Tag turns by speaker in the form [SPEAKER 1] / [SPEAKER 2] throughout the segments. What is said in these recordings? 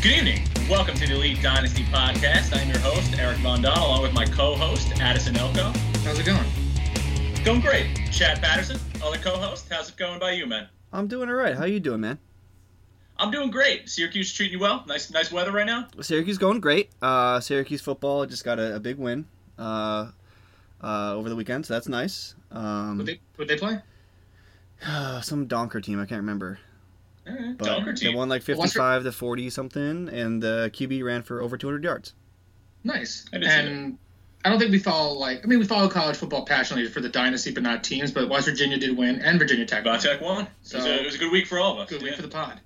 [SPEAKER 1] Good evening. Welcome to the Elite Dynasty podcast. I'm your host, Eric Von Don, along with my co-host, Addison Elko.
[SPEAKER 2] How's it going?
[SPEAKER 1] Going great. Chad Patterson, other co-host. How's it going by you, man?
[SPEAKER 3] I'm doing all right. How you doing, man?
[SPEAKER 1] I'm doing great. Syracuse treating you well. Nice, nice weather right now.
[SPEAKER 3] Syracuse going great. Uh, Syracuse football just got a, a big win uh, uh, over the weekend, so that's nice. Um,
[SPEAKER 2] Would they would they play?
[SPEAKER 3] some donker team, I can't remember.
[SPEAKER 1] All right.
[SPEAKER 3] But
[SPEAKER 1] Donker
[SPEAKER 3] they
[SPEAKER 1] team.
[SPEAKER 3] won like 55 to 40 something, and the QB ran for over 200 yards.
[SPEAKER 2] Nice.
[SPEAKER 1] I
[SPEAKER 2] and I don't think we follow like I mean we follow college football passionately for the dynasty, but not teams. But West Virginia did win, and Virginia Tech. won.
[SPEAKER 1] Tech won. it, was
[SPEAKER 2] So-
[SPEAKER 1] a, it was a good week for all of us.
[SPEAKER 2] Good week for the pod.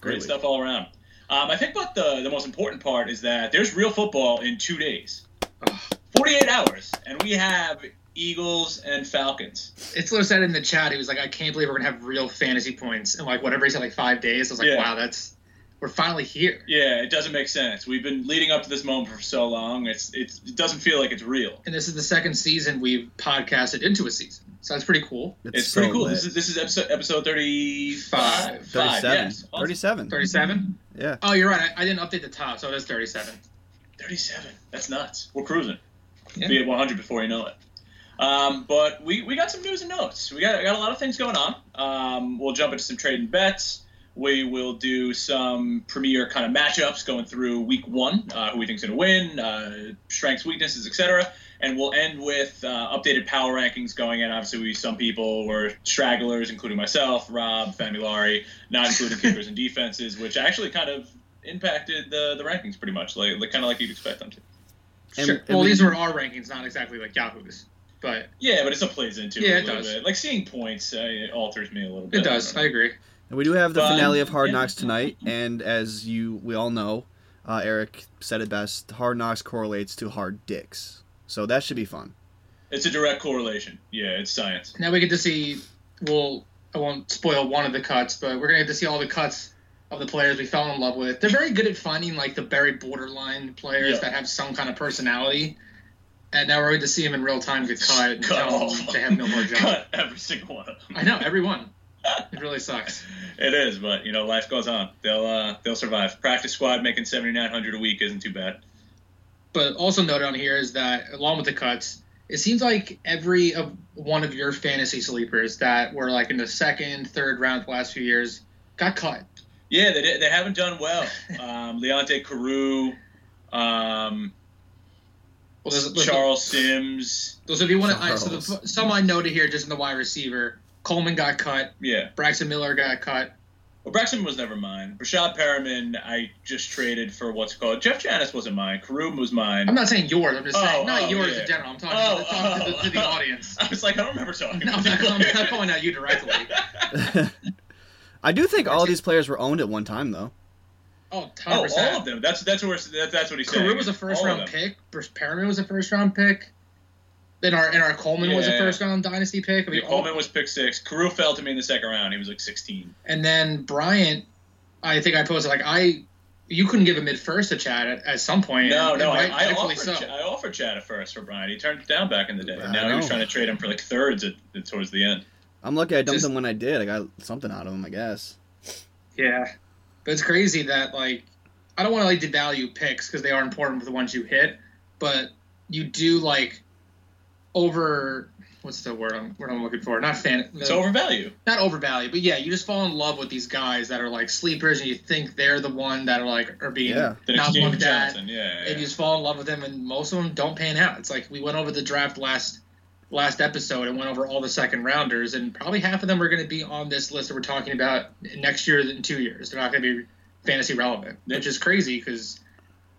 [SPEAKER 1] Great
[SPEAKER 3] Great
[SPEAKER 1] stuff all around. Um, I think what the, the most important part is that there's real football in two days, 48 hours, and we have Eagles and Falcons.
[SPEAKER 2] Itzler said in the chat, he was like, I can't believe we're gonna have real fantasy points in like whatever he said, like five days. I was like,
[SPEAKER 1] Yeah.
[SPEAKER 2] wow, that's we're finally here.
[SPEAKER 1] Yeah, it doesn't make sense. We've been leading up to this moment for so long. It's, it's it doesn't feel like it's real.
[SPEAKER 2] And this is the second season we've podcasted into a season, so that's pretty cool.
[SPEAKER 1] It's,
[SPEAKER 3] so
[SPEAKER 1] pretty cool.
[SPEAKER 3] lit.
[SPEAKER 1] This is this is episode episode 35.
[SPEAKER 2] Five.
[SPEAKER 3] 37.
[SPEAKER 1] yes. Awesome.
[SPEAKER 3] 37.
[SPEAKER 2] Thirty-seven.
[SPEAKER 3] Yeah.
[SPEAKER 2] Oh, you're right. I, I didn't update the top, so it is thirty-seven.
[SPEAKER 1] 37. That's nuts. We're cruising.
[SPEAKER 2] Yeah.
[SPEAKER 1] Be at 100 before you know it. Um, but we, we got some news and notes. We got, got a lot of things going on. Um, we'll jump into some trade and bets. We will do some premier kind of matchups going through week one, uh, who we think's going to win, uh, strengths, weaknesses, etc. And we'll end with uh, updated power rankings going in. Obviously, we some people were stragglers, including myself, Rob, Famulari, not including kickers and defenses, which actually kind of impacted the, the rankings pretty much, like, like kind of like you'd expect them to.
[SPEAKER 3] And-
[SPEAKER 2] sure.
[SPEAKER 3] and
[SPEAKER 2] well,
[SPEAKER 3] we-
[SPEAKER 2] these were our rankings, not exactly like Yahoo's, but
[SPEAKER 1] Yeah, but it still plays into
[SPEAKER 2] Yeah,
[SPEAKER 1] it a
[SPEAKER 2] it
[SPEAKER 1] little
[SPEAKER 2] does.
[SPEAKER 1] bit. Like seeing points uh, it alters me a little bit.
[SPEAKER 2] it does. I agree.
[SPEAKER 3] And we do have the
[SPEAKER 1] But,
[SPEAKER 3] finale of Hard
[SPEAKER 1] yeah.
[SPEAKER 3] Knocks tonight, and as you we all know, uh, Eric said it best. Hard Knocks correlates to hard dicks, so that should be fun.
[SPEAKER 1] It's a direct correlation. Yeah, it's science.
[SPEAKER 2] Now we get to see. Well, I won't spoil one of the cuts, but we're gonna get to see all the cuts of the players we fell in love with. They're very good at finding like the very borderline players
[SPEAKER 1] Yeah.
[SPEAKER 2] that have some kind of personality. And now we're going to see them in real time get cut and
[SPEAKER 1] Cut
[SPEAKER 2] tell them they have no more job.
[SPEAKER 1] Cut every single one of them.
[SPEAKER 2] I know everyone. It really sucks.
[SPEAKER 1] It is, but you know, life goes on. They'll uh, they'll survive. Practice squad making seventy nine hundred a week isn't too bad.
[SPEAKER 2] But also noted on here is that along with the cuts, it seems like every of one of your fantasy sleepers that were like in the second, third round the last few years got cut.
[SPEAKER 1] Yeah, they did, they haven't done well. Um, Leonte Carroo, um,
[SPEAKER 2] Well, there's, there's
[SPEAKER 1] Charles Sims.
[SPEAKER 2] Those if you want to, I, so the, some I noted here just in the wide receiver. Coleman got cut.
[SPEAKER 1] Yeah,
[SPEAKER 2] Braxton Miller got cut.
[SPEAKER 1] well, Braxton was never mine. Breshad Perriman, I just traded for what's called Jeff Janis wasn't mine. Carroo was mine.
[SPEAKER 2] I'm not saying yours. I'm just
[SPEAKER 1] Oh,
[SPEAKER 2] saying not
[SPEAKER 1] oh,
[SPEAKER 2] yours
[SPEAKER 1] yeah.
[SPEAKER 2] in general. I'm talking,
[SPEAKER 1] Oh,
[SPEAKER 2] I'm talking to, the, to the
[SPEAKER 1] oh.
[SPEAKER 2] audience.
[SPEAKER 1] I was like, I don't remember talking.
[SPEAKER 2] No, I'm
[SPEAKER 1] about
[SPEAKER 2] not, I'm
[SPEAKER 1] that.
[SPEAKER 2] not calling out you directly.
[SPEAKER 3] I do think all these players were owned at one time, though.
[SPEAKER 2] Oh, 100%.
[SPEAKER 1] Oh, all of them. That's that's where that, that's what he said.
[SPEAKER 2] Carroo was a first
[SPEAKER 1] All
[SPEAKER 2] round pick. Bruce Perriman was a first round pick. Then our and our Coleman was a first round dynasty pick. I mean,
[SPEAKER 1] Yeah,
[SPEAKER 2] all-
[SPEAKER 1] Coleman was pick six. Carroo fell to me in the second round. He was like 16.
[SPEAKER 2] and then Bryant, I think I posted like I, you couldn't give a mid first to Chad at, at some point.
[SPEAKER 1] No,
[SPEAKER 2] and-
[SPEAKER 1] no,
[SPEAKER 2] and
[SPEAKER 1] I, I offered
[SPEAKER 2] so.
[SPEAKER 1] Ch- I offered Chad a first for Brian. He turned it down back in the day.
[SPEAKER 3] I
[SPEAKER 1] now he was trying to trade him for like thirds at, at- towards the end.
[SPEAKER 3] I'm lucky I dumped
[SPEAKER 2] Just-
[SPEAKER 3] them when I did. I got something out of him, I guess.
[SPEAKER 2] Yeah, but it's crazy that like I don't want to like devalue picks because they are important for the ones you hit, but you do like over what's the word I'm, word I'm looking for? Not fan,
[SPEAKER 1] It's overvalue.
[SPEAKER 2] not overvalue, but yeah, you just fall in love with these guys that are like sleepers, and you think they're the one that are like are being
[SPEAKER 3] Yeah.
[SPEAKER 2] Not looked at,
[SPEAKER 1] Johnson. Yeah,
[SPEAKER 2] and you just fall in love with them, and most of them don't pan out. It's like we went over the draft last last episode and went over all the second rounders, and probably half of them are going to be on this list that we're talking about next year in two years. They're not going to be fantasy relevant, which is crazy because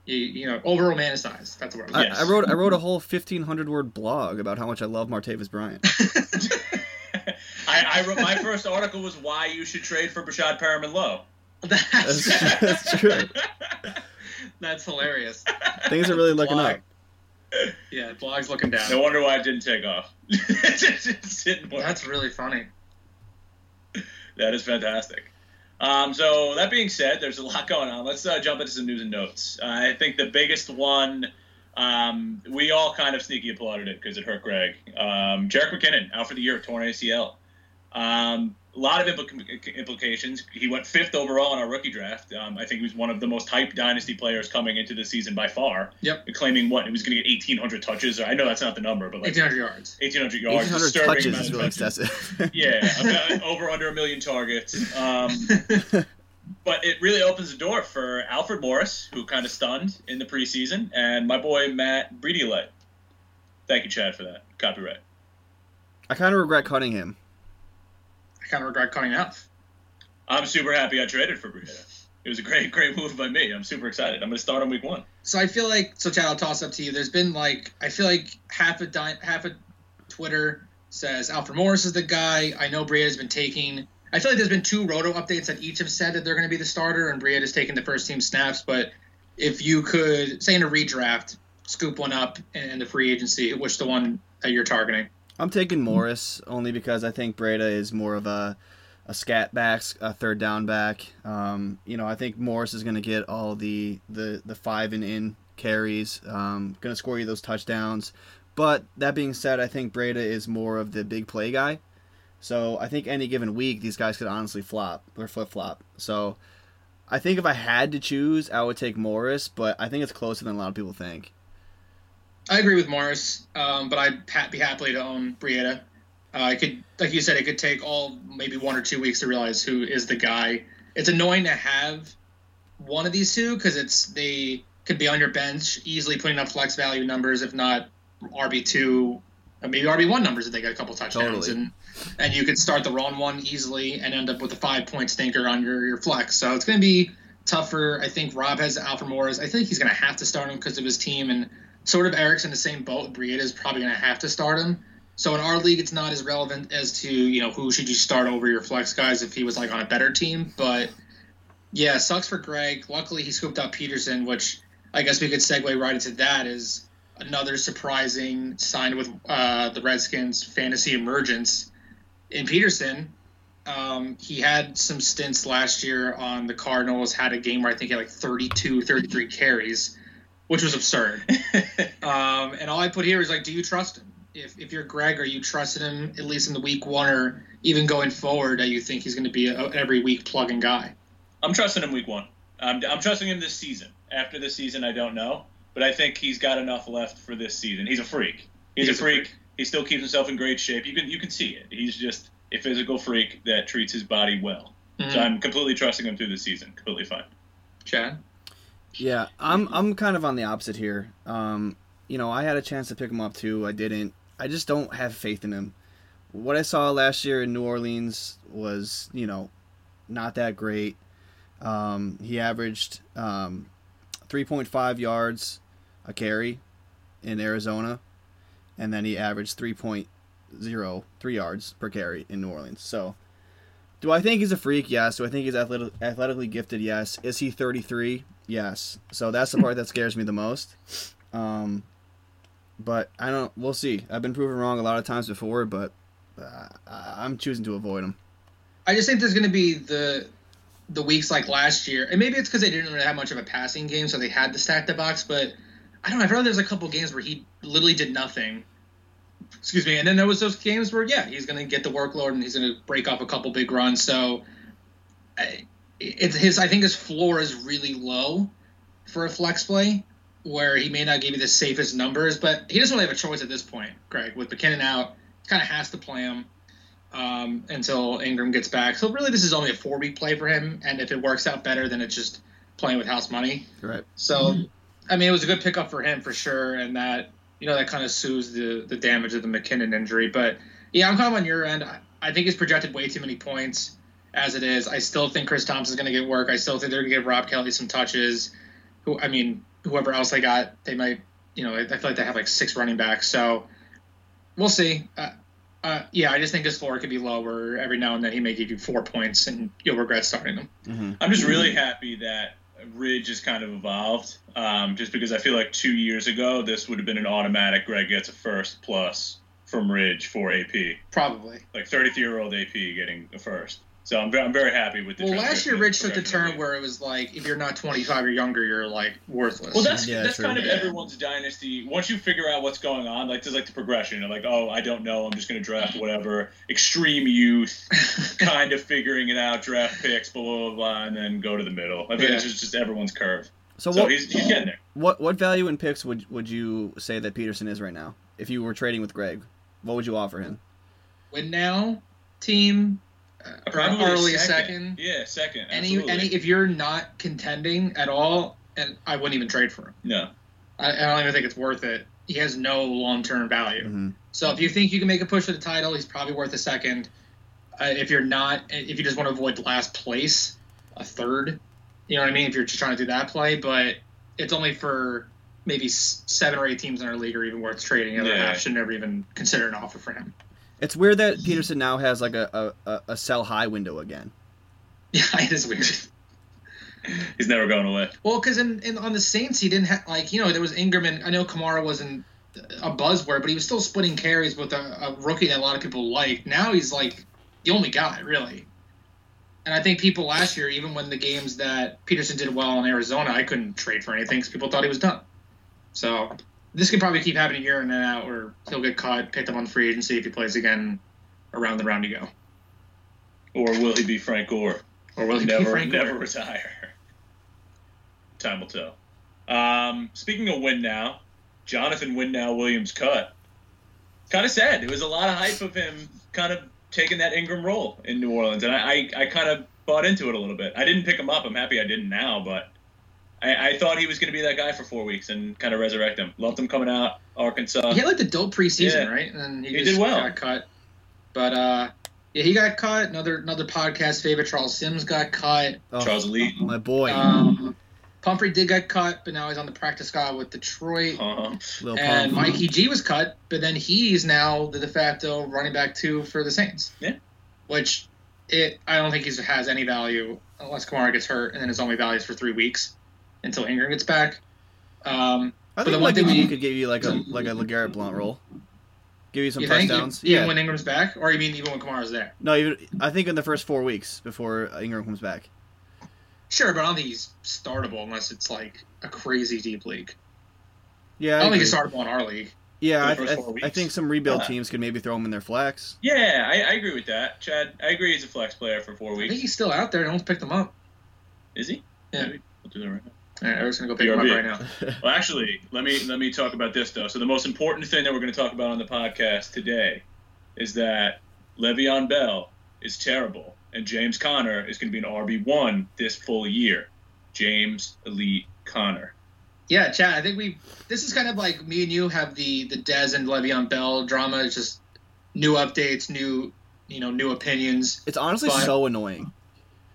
[SPEAKER 2] you you know over romanticized. That's what I was.
[SPEAKER 3] I,
[SPEAKER 1] Yes.
[SPEAKER 3] I wrote I wrote a whole 1500 word blog about how much I love Martavis Bryant.
[SPEAKER 1] I, I wrote my first article was why you should trade for Breshad Perriman Low.
[SPEAKER 2] That's,
[SPEAKER 3] That's, that's true.
[SPEAKER 2] that's hilarious.
[SPEAKER 3] Things are really looking
[SPEAKER 1] Blog.
[SPEAKER 3] up.
[SPEAKER 2] Yeah, blog's looking down.
[SPEAKER 1] No wonder why it didn't take off. it just didn't.
[SPEAKER 2] That's really funny.
[SPEAKER 1] That is fantastic. Um, so that being said, there's a lot going on. Let's uh, jump into some news and notes. Uh, I think the biggest one, um, we all kind of sneaky applauded it because it hurt Greg. Um, Jerick McKinnon out for the year, torn ACL. Um, a lot of implications. He went fifth overall in our rookie draft. Um, I think he was one of the most hyped dynasty players coming into the season by far.
[SPEAKER 2] Yep.
[SPEAKER 1] Claiming what he was going to get 1,800 touches. Or I know that's not the number, but like
[SPEAKER 2] 1,800 yards.
[SPEAKER 1] 1,800 yards.
[SPEAKER 3] 1,800 touches is really excessive.
[SPEAKER 1] Yeah, about- over under a million targets. Um, but it really opens the door for Alfred Morris, who kind of stunned in the preseason, and my boy Matt Breida Thank you, Chad, for that copyright.
[SPEAKER 3] I kind of regret cutting him.
[SPEAKER 2] Kind of regret cutting out.
[SPEAKER 1] I'm super happy I traded for Breida. It was a great, great move by me. I'm super excited. I'm going to start on week one.
[SPEAKER 2] So I feel like so Chad, I'll toss up to you. There's been like I feel like half a di- half a Twitter says Alfred Morris is the guy. I know Breida's been taking. I feel like there's been two roto updates that each have said that they're going to be the starter, and Breida's taking the first team snaps. But if you could say in a redraft, scoop one up in the free agency, which the one that you're targeting?
[SPEAKER 3] I'm taking Morris only because I think Breida is more of a a scat back, a third down back. Um, you know, I think Morris is going to get all the the the five and in carries, um, going to score you those touchdowns. But that being said, I think Breida is more of the big play guy. So I think any given week, these guys could honestly flop or flip flop. So I think if I had to choose, I would take Morris, but I think it's closer than a lot of people think.
[SPEAKER 2] I agree with Morris, um, but I'd ha- be happily to own Breida. Uh, it could, like you said, it could take all maybe one or two weeks to realize who is the guy. It's annoying to have one of these two because it's they could be on your bench, easily putting up flex value numbers, if not RB two, maybe RB one numbers if they get a couple touchdowns,
[SPEAKER 3] Totally.
[SPEAKER 2] and and you could start the wrong one easily and end up with a five point stinker on your your flex. So it's going to be tougher. I think Rob has Alfred Morris. I think he's going to have to start him because of his team and sort of Eric's in the same boat. Breida is probably going to have to start him. So in our league, it's not as relevant as to you know who should you start over your flex guys if he was like on a better team. But yeah, sucks for Greg. Luckily, he scooped up Peterson, which I guess we could segue right into that is another surprising sign with uh, the Redskins fantasy emergence in Peterson. Um, he had some stints last year on the Cardinals, had a game where I think he had like 32, 33 carries, which was absurd. Um, and all I put here is like, do you trust him? If, if you're Greg, are you trusting him at least in the week one or even going forward that you think he's going to be a, a every week plug-in guy?
[SPEAKER 1] I'm trusting him week one. I'm, I'm trusting him this season. After this season, I don't know, but I think he's got enough left for this season. He's a freak. He's,
[SPEAKER 2] He's
[SPEAKER 1] a
[SPEAKER 2] a
[SPEAKER 1] freak. He still keeps himself in great shape. You can you can see it. He's just a physical freak that treats his body well.
[SPEAKER 2] Mm-hmm.
[SPEAKER 1] So I'm completely trusting him through the season. Completely fine.
[SPEAKER 2] Chad?
[SPEAKER 3] Yeah, I'm I'm kind of on the opposite here. Um, you know, I had a chance to pick him up too. I didn't. I just don't have faith in him. What I saw last year in New Orleans was, you know, not that great. Um, he averaged um, 3.5 yards a carry in Arizona, and then he averaged 3.03 yards per carry in New Orleans. So, do I think he's a freak? Yes. Do I think he's athletic, athletically gifted? Yes. Is he 33? Yes. So that's the part that scares me the most. Um, but I don't. We'll see. I've been proven wrong a lot of times before, but uh, I'm choosing to avoid him.
[SPEAKER 2] I just think there's going to be the the weeks like last year, and maybe it's because they didn't really have much of a passing game, so they had to stack the box. But I don't know. I feel like there's a couple games where he literally did nothing. Excuse me. And then there was those games where yeah, he's going to get the workload and he's going to break off a couple big runs. So it's his. I think his floor is really low for a flex play, where he may not give you the safest numbers, but he doesn't really have a choice at this point. Greg, with McKinnon out, kind of has to play him um, until Ingram gets back. So really, this is only a four week play for him, and if it works out better, then it's just playing with house money.
[SPEAKER 3] Right.
[SPEAKER 2] So, I mean, it was a good pickup for him for sure, and that you know that kind of soothes the the damage of the McKinnon injury. But yeah, I'm kind of on your end. I, I think he's projected way too many points as it is. I still think Chris Thompson's going to get work. I still think they're going to give Rob Kelley some touches. Who I mean, whoever else they got, they might. You know, I feel like they have like six running backs. So we'll see. Uh, uh, yeah, I just think his floor could be lower. Every now and then he may give you four points, and you'll regret starting him.
[SPEAKER 3] hmm
[SPEAKER 1] I'm just really happy that Ridge has kind of evolved. Um, just because I feel like two years ago this would have been an automatic. Greg gets a first plus from Ridge for AP,
[SPEAKER 2] Probably.
[SPEAKER 1] like 33 year old AP getting a first. So I'm very, I'm very happy with the.
[SPEAKER 2] Well, last year Rich took the
[SPEAKER 1] progression
[SPEAKER 2] turn where it was like, if you're not 25 or younger, you're like worthless.
[SPEAKER 1] Well, that's
[SPEAKER 3] Yeah,
[SPEAKER 1] that's
[SPEAKER 3] true.
[SPEAKER 1] kind of
[SPEAKER 2] Yeah.
[SPEAKER 1] everyone's dynasty. Once you figure out what's going on, like there's like the progression. Of like, oh, I don't know. I'm just going to draft whatever. Extreme youth, kind of figuring it out. Draft picks, blah blah blah, blah and then go to the middle. I think
[SPEAKER 2] Yeah.
[SPEAKER 1] it's just, just everyone's curve.
[SPEAKER 3] So,
[SPEAKER 1] So
[SPEAKER 3] what,
[SPEAKER 1] he's, he's getting there.
[SPEAKER 3] what what value in picks would would you say that Peterson is right now? If you were trading with Greg, what would you offer him?
[SPEAKER 2] Win now, team, uh,
[SPEAKER 1] Probably
[SPEAKER 2] early second.
[SPEAKER 1] Yeah, second.
[SPEAKER 2] Any,
[SPEAKER 1] Absolutely.
[SPEAKER 2] any, if you're not contending at all, and I wouldn't even trade for him.
[SPEAKER 1] no.
[SPEAKER 2] I, I don't even think it's worth it. He has no long term value.
[SPEAKER 3] Mhm.
[SPEAKER 2] So if you think you can make a push for the title, he's probably worth a second. Uh, if you're not, if you just want to avoid last place, a third. You know what I mean? If you're just trying to do that play, but it's only for maybe seven or eight teams in our league are even worth trading. The other
[SPEAKER 1] Yeah.
[SPEAKER 2] half should never even consider an offer for him.
[SPEAKER 3] It's weird that Peterson now has like a, a, a- a sell high window again.
[SPEAKER 2] Yeah, it is weird.
[SPEAKER 1] He's never going away.
[SPEAKER 2] Well, because in, in on the Saints, he didn't have like you know there was Ingram and I know Kamara wasn't a buzzword, but he was still splitting carries with a, a rookie that a lot of people liked. Now he's like the only guy really. And I think people last year, even when the games that Peterson did well in Arizona, I couldn't trade for anything because people thought he was done. So this could probably keep happening year in and out, where he'll get caught, picked up on free agency if he plays again around the round you go,
[SPEAKER 1] Or will he be Frank Gore?
[SPEAKER 2] or will he
[SPEAKER 1] never,
[SPEAKER 2] Frank
[SPEAKER 1] never
[SPEAKER 2] Gore?
[SPEAKER 1] retire. Time will tell. Um, speaking of win now, Jonathan Win now Williams cut. Kind of sad. There was a lot of hype of him kind of taking that Ingram role in New Orleans, and I, I, I kind of bought into it a little bit. I didn't pick him up. I'm happy I didn't now, but I, I thought he was going to be that guy for four weeks and kind of resurrect him. Loved him coming out Arkansas.
[SPEAKER 2] He had like the dope preseason,
[SPEAKER 1] Yeah.
[SPEAKER 2] right? And then he,
[SPEAKER 1] He
[SPEAKER 2] just
[SPEAKER 1] did well.
[SPEAKER 2] got cut. But uh, yeah, he got cut. Another another podcast favorite, Charles Sims, got cut.
[SPEAKER 3] Oh,
[SPEAKER 1] Charles Lee.
[SPEAKER 3] my boy,
[SPEAKER 2] Um, Pumphrey did get cut, but now he's on the practice squad with Detroit.
[SPEAKER 3] Lil
[SPEAKER 2] and
[SPEAKER 3] Pump.
[SPEAKER 2] Mikey G was cut, but then he's now the de facto running back two for the Saints.
[SPEAKER 1] Yeah.
[SPEAKER 2] Which it I don't think he has any value unless Kamara gets hurt, and then his only value is for three weeks until Ingram gets back. Um,
[SPEAKER 3] I
[SPEAKER 2] but the
[SPEAKER 3] think
[SPEAKER 2] one
[SPEAKER 3] Mikey
[SPEAKER 2] thing we-
[SPEAKER 3] could give you like a like a Legarrette Blunt role. Give you some
[SPEAKER 2] you think
[SPEAKER 3] touchdowns.
[SPEAKER 2] even
[SPEAKER 3] yeah.
[SPEAKER 2] when Ingram's back, or you mean even when Kamara's there?
[SPEAKER 3] no, even I think in the first four weeks before Ingram comes back.
[SPEAKER 2] Sure, but I don't think he's startable unless it's like a crazy deep league.
[SPEAKER 3] Yeah,
[SPEAKER 2] I
[SPEAKER 3] I
[SPEAKER 2] don't think
[SPEAKER 3] agree.
[SPEAKER 2] he's startable in our league.
[SPEAKER 3] yeah. I,
[SPEAKER 1] for the first
[SPEAKER 3] I- I think some rebuild
[SPEAKER 1] Yeah.
[SPEAKER 3] teams could maybe throw him in their flex.
[SPEAKER 1] yeah, I, I agree with that. Chad, I agree he's a flex player for four weeks.
[SPEAKER 2] I think
[SPEAKER 1] weeks.
[SPEAKER 2] he's still out there. No one's picked him up.
[SPEAKER 1] Is he?
[SPEAKER 2] Yeah.
[SPEAKER 1] Maybe. We'll do that right now.
[SPEAKER 2] All right, Eric's gonna go pick him up
[SPEAKER 1] BRB.
[SPEAKER 2] right now.
[SPEAKER 1] Well, actually, let me let me talk about this though. So the most important thing that we're going to talk about on the podcast today is that Le'Veon Bell is terrible, and James Conner is going to be an RB one this full year. James Elite Conner.
[SPEAKER 2] Yeah, Chad. I think we. This is kind of like me and you have the the Dez and Le'Veon Bell drama. It's just new updates, new you know, new opinions.
[SPEAKER 3] It's honestly
[SPEAKER 2] But-
[SPEAKER 3] so annoying.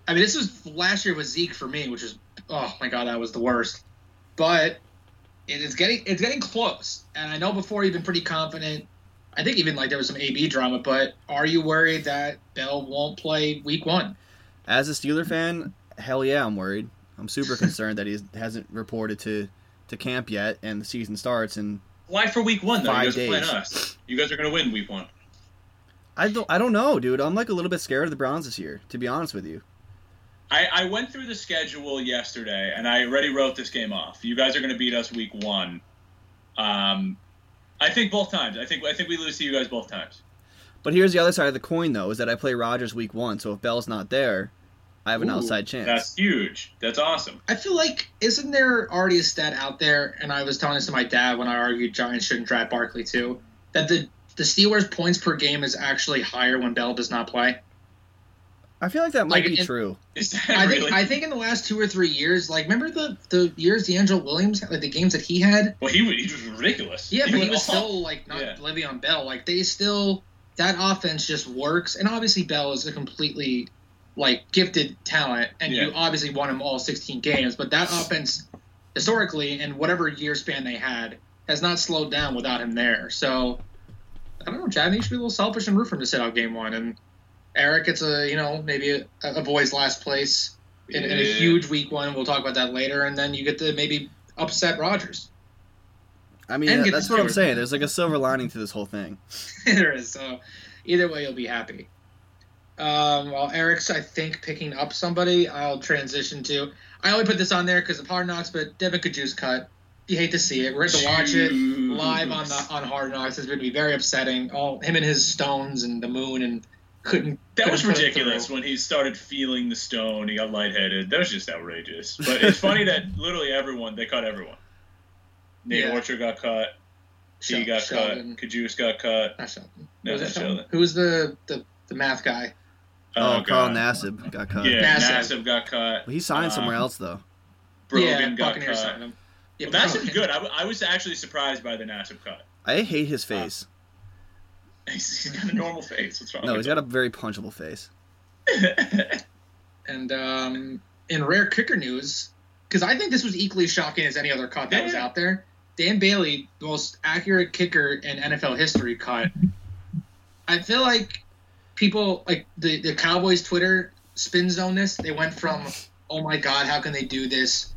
[SPEAKER 2] I mean, this was last year with Zeke for me, which is oh my god, that was the worst. But it is getting it's getting close, and I know before you've been pretty confident. I think even like there was some AB drama, but are you worried that Bell won't play Week One?
[SPEAKER 3] As a Steeler fan, hell yeah, I'm worried. I'm super concerned that he hasn't reported to to camp yet, and the season starts. And
[SPEAKER 1] Why for week one though?
[SPEAKER 3] Five
[SPEAKER 1] you guys are playing
[SPEAKER 3] days.
[SPEAKER 1] us. You guys are going to win week one.
[SPEAKER 3] I don't I don't know, dude. I'm like a little bit scared of the Browns this year, to be honest with you.
[SPEAKER 1] I, I went through the schedule yesterday, and I already wrote this game off. You guys are going to beat us week one. Um, I think both times. I think I think we lose to you guys both times.
[SPEAKER 3] But here's the other side of the coin, though, is that I play Rogers week one, so if Bell's not there, I have an
[SPEAKER 2] Ooh,
[SPEAKER 3] outside chance.
[SPEAKER 1] That's huge. That's awesome.
[SPEAKER 2] I feel like isn't there already a stat out there? And I was telling this to my dad when I argued Giants shouldn't draft Barkley too. That the the Steelers points per game is actually higher when Bell does not play.
[SPEAKER 3] I feel like that might
[SPEAKER 2] Like,
[SPEAKER 3] be
[SPEAKER 2] in-
[SPEAKER 3] true.
[SPEAKER 1] Is that
[SPEAKER 2] I think
[SPEAKER 1] really?
[SPEAKER 2] I think in the last two or three years, like remember the the years DeAngelo Williams like the games that he had.
[SPEAKER 1] well, he was, he was ridiculous.
[SPEAKER 2] Yeah, but he was
[SPEAKER 1] off.
[SPEAKER 2] still like not
[SPEAKER 1] Yeah.
[SPEAKER 2] Le'Veon Bell. Like they still that offense just works, and obviously Bell is a completely like gifted talent, and you obviously want him all 16 games. But that offense, historically, and whatever year span they had, has not slowed down without him there. So I don't know, Chad. I think you should be a little selfish and root for him to sit out game one, and Eric it's a you know maybe a, avoids last place in, in a huge week one. We'll talk about that later, and then you get to maybe upset Rogers.
[SPEAKER 3] I mean, that- that's what I'm saying. There's like a silver lining to this whole thing.
[SPEAKER 2] there is. So either way, you'll be happy. Um, while Eric's, I think, picking up somebody, I'll transition to. I only put this on there because of Hard Knocks, but Devon Cajuste cut. You hate to see it. We're going to watch it live on the on Hard Knocks. It's going to be very upsetting. All him and his stones and the moon and couldn't.
[SPEAKER 1] That
[SPEAKER 2] couldn't
[SPEAKER 1] was ridiculous when he started feeling the stone. He got lightheaded. That was just outrageous. But it's funny that literally everyone they cut everyone. Nate
[SPEAKER 2] Yeah.
[SPEAKER 1] Orchard got cut. He
[SPEAKER 2] Shel-
[SPEAKER 1] got
[SPEAKER 2] Sheldon.
[SPEAKER 1] cut. Cajuste got cut.
[SPEAKER 2] Not Sheldon.
[SPEAKER 1] No,
[SPEAKER 2] Was it
[SPEAKER 1] not
[SPEAKER 2] Sheldon?
[SPEAKER 1] Sheldon.
[SPEAKER 2] Who was the, the the math guy?
[SPEAKER 3] Oh, Carl Nassib got cut.
[SPEAKER 1] Yeah,
[SPEAKER 2] Nassib.
[SPEAKER 1] Nassib got cut.
[SPEAKER 3] He signed
[SPEAKER 1] Uh,
[SPEAKER 3] somewhere else though.
[SPEAKER 1] Brogan
[SPEAKER 2] yeah,
[SPEAKER 1] got
[SPEAKER 2] Buccaneers
[SPEAKER 1] cut.
[SPEAKER 2] signed him. Yeah,
[SPEAKER 1] Well, Nassib's
[SPEAKER 2] Brogan.
[SPEAKER 1] good. I was actually surprised by the Nassib cut.
[SPEAKER 3] I hate his face.
[SPEAKER 1] He's, he's got a normal face. What's wrong?
[SPEAKER 3] No,
[SPEAKER 1] with
[SPEAKER 3] he's got a very punchable face.
[SPEAKER 2] And um, in rare kicker news, because I think this was equally shocking as any other cut that
[SPEAKER 1] Yeah,
[SPEAKER 2] was out there. Dan Bailey, the most accurate kicker in NFL history, cut. I feel like people like the the Cowboys Twitter spin zone this. They went from, oh my god, how can they do this?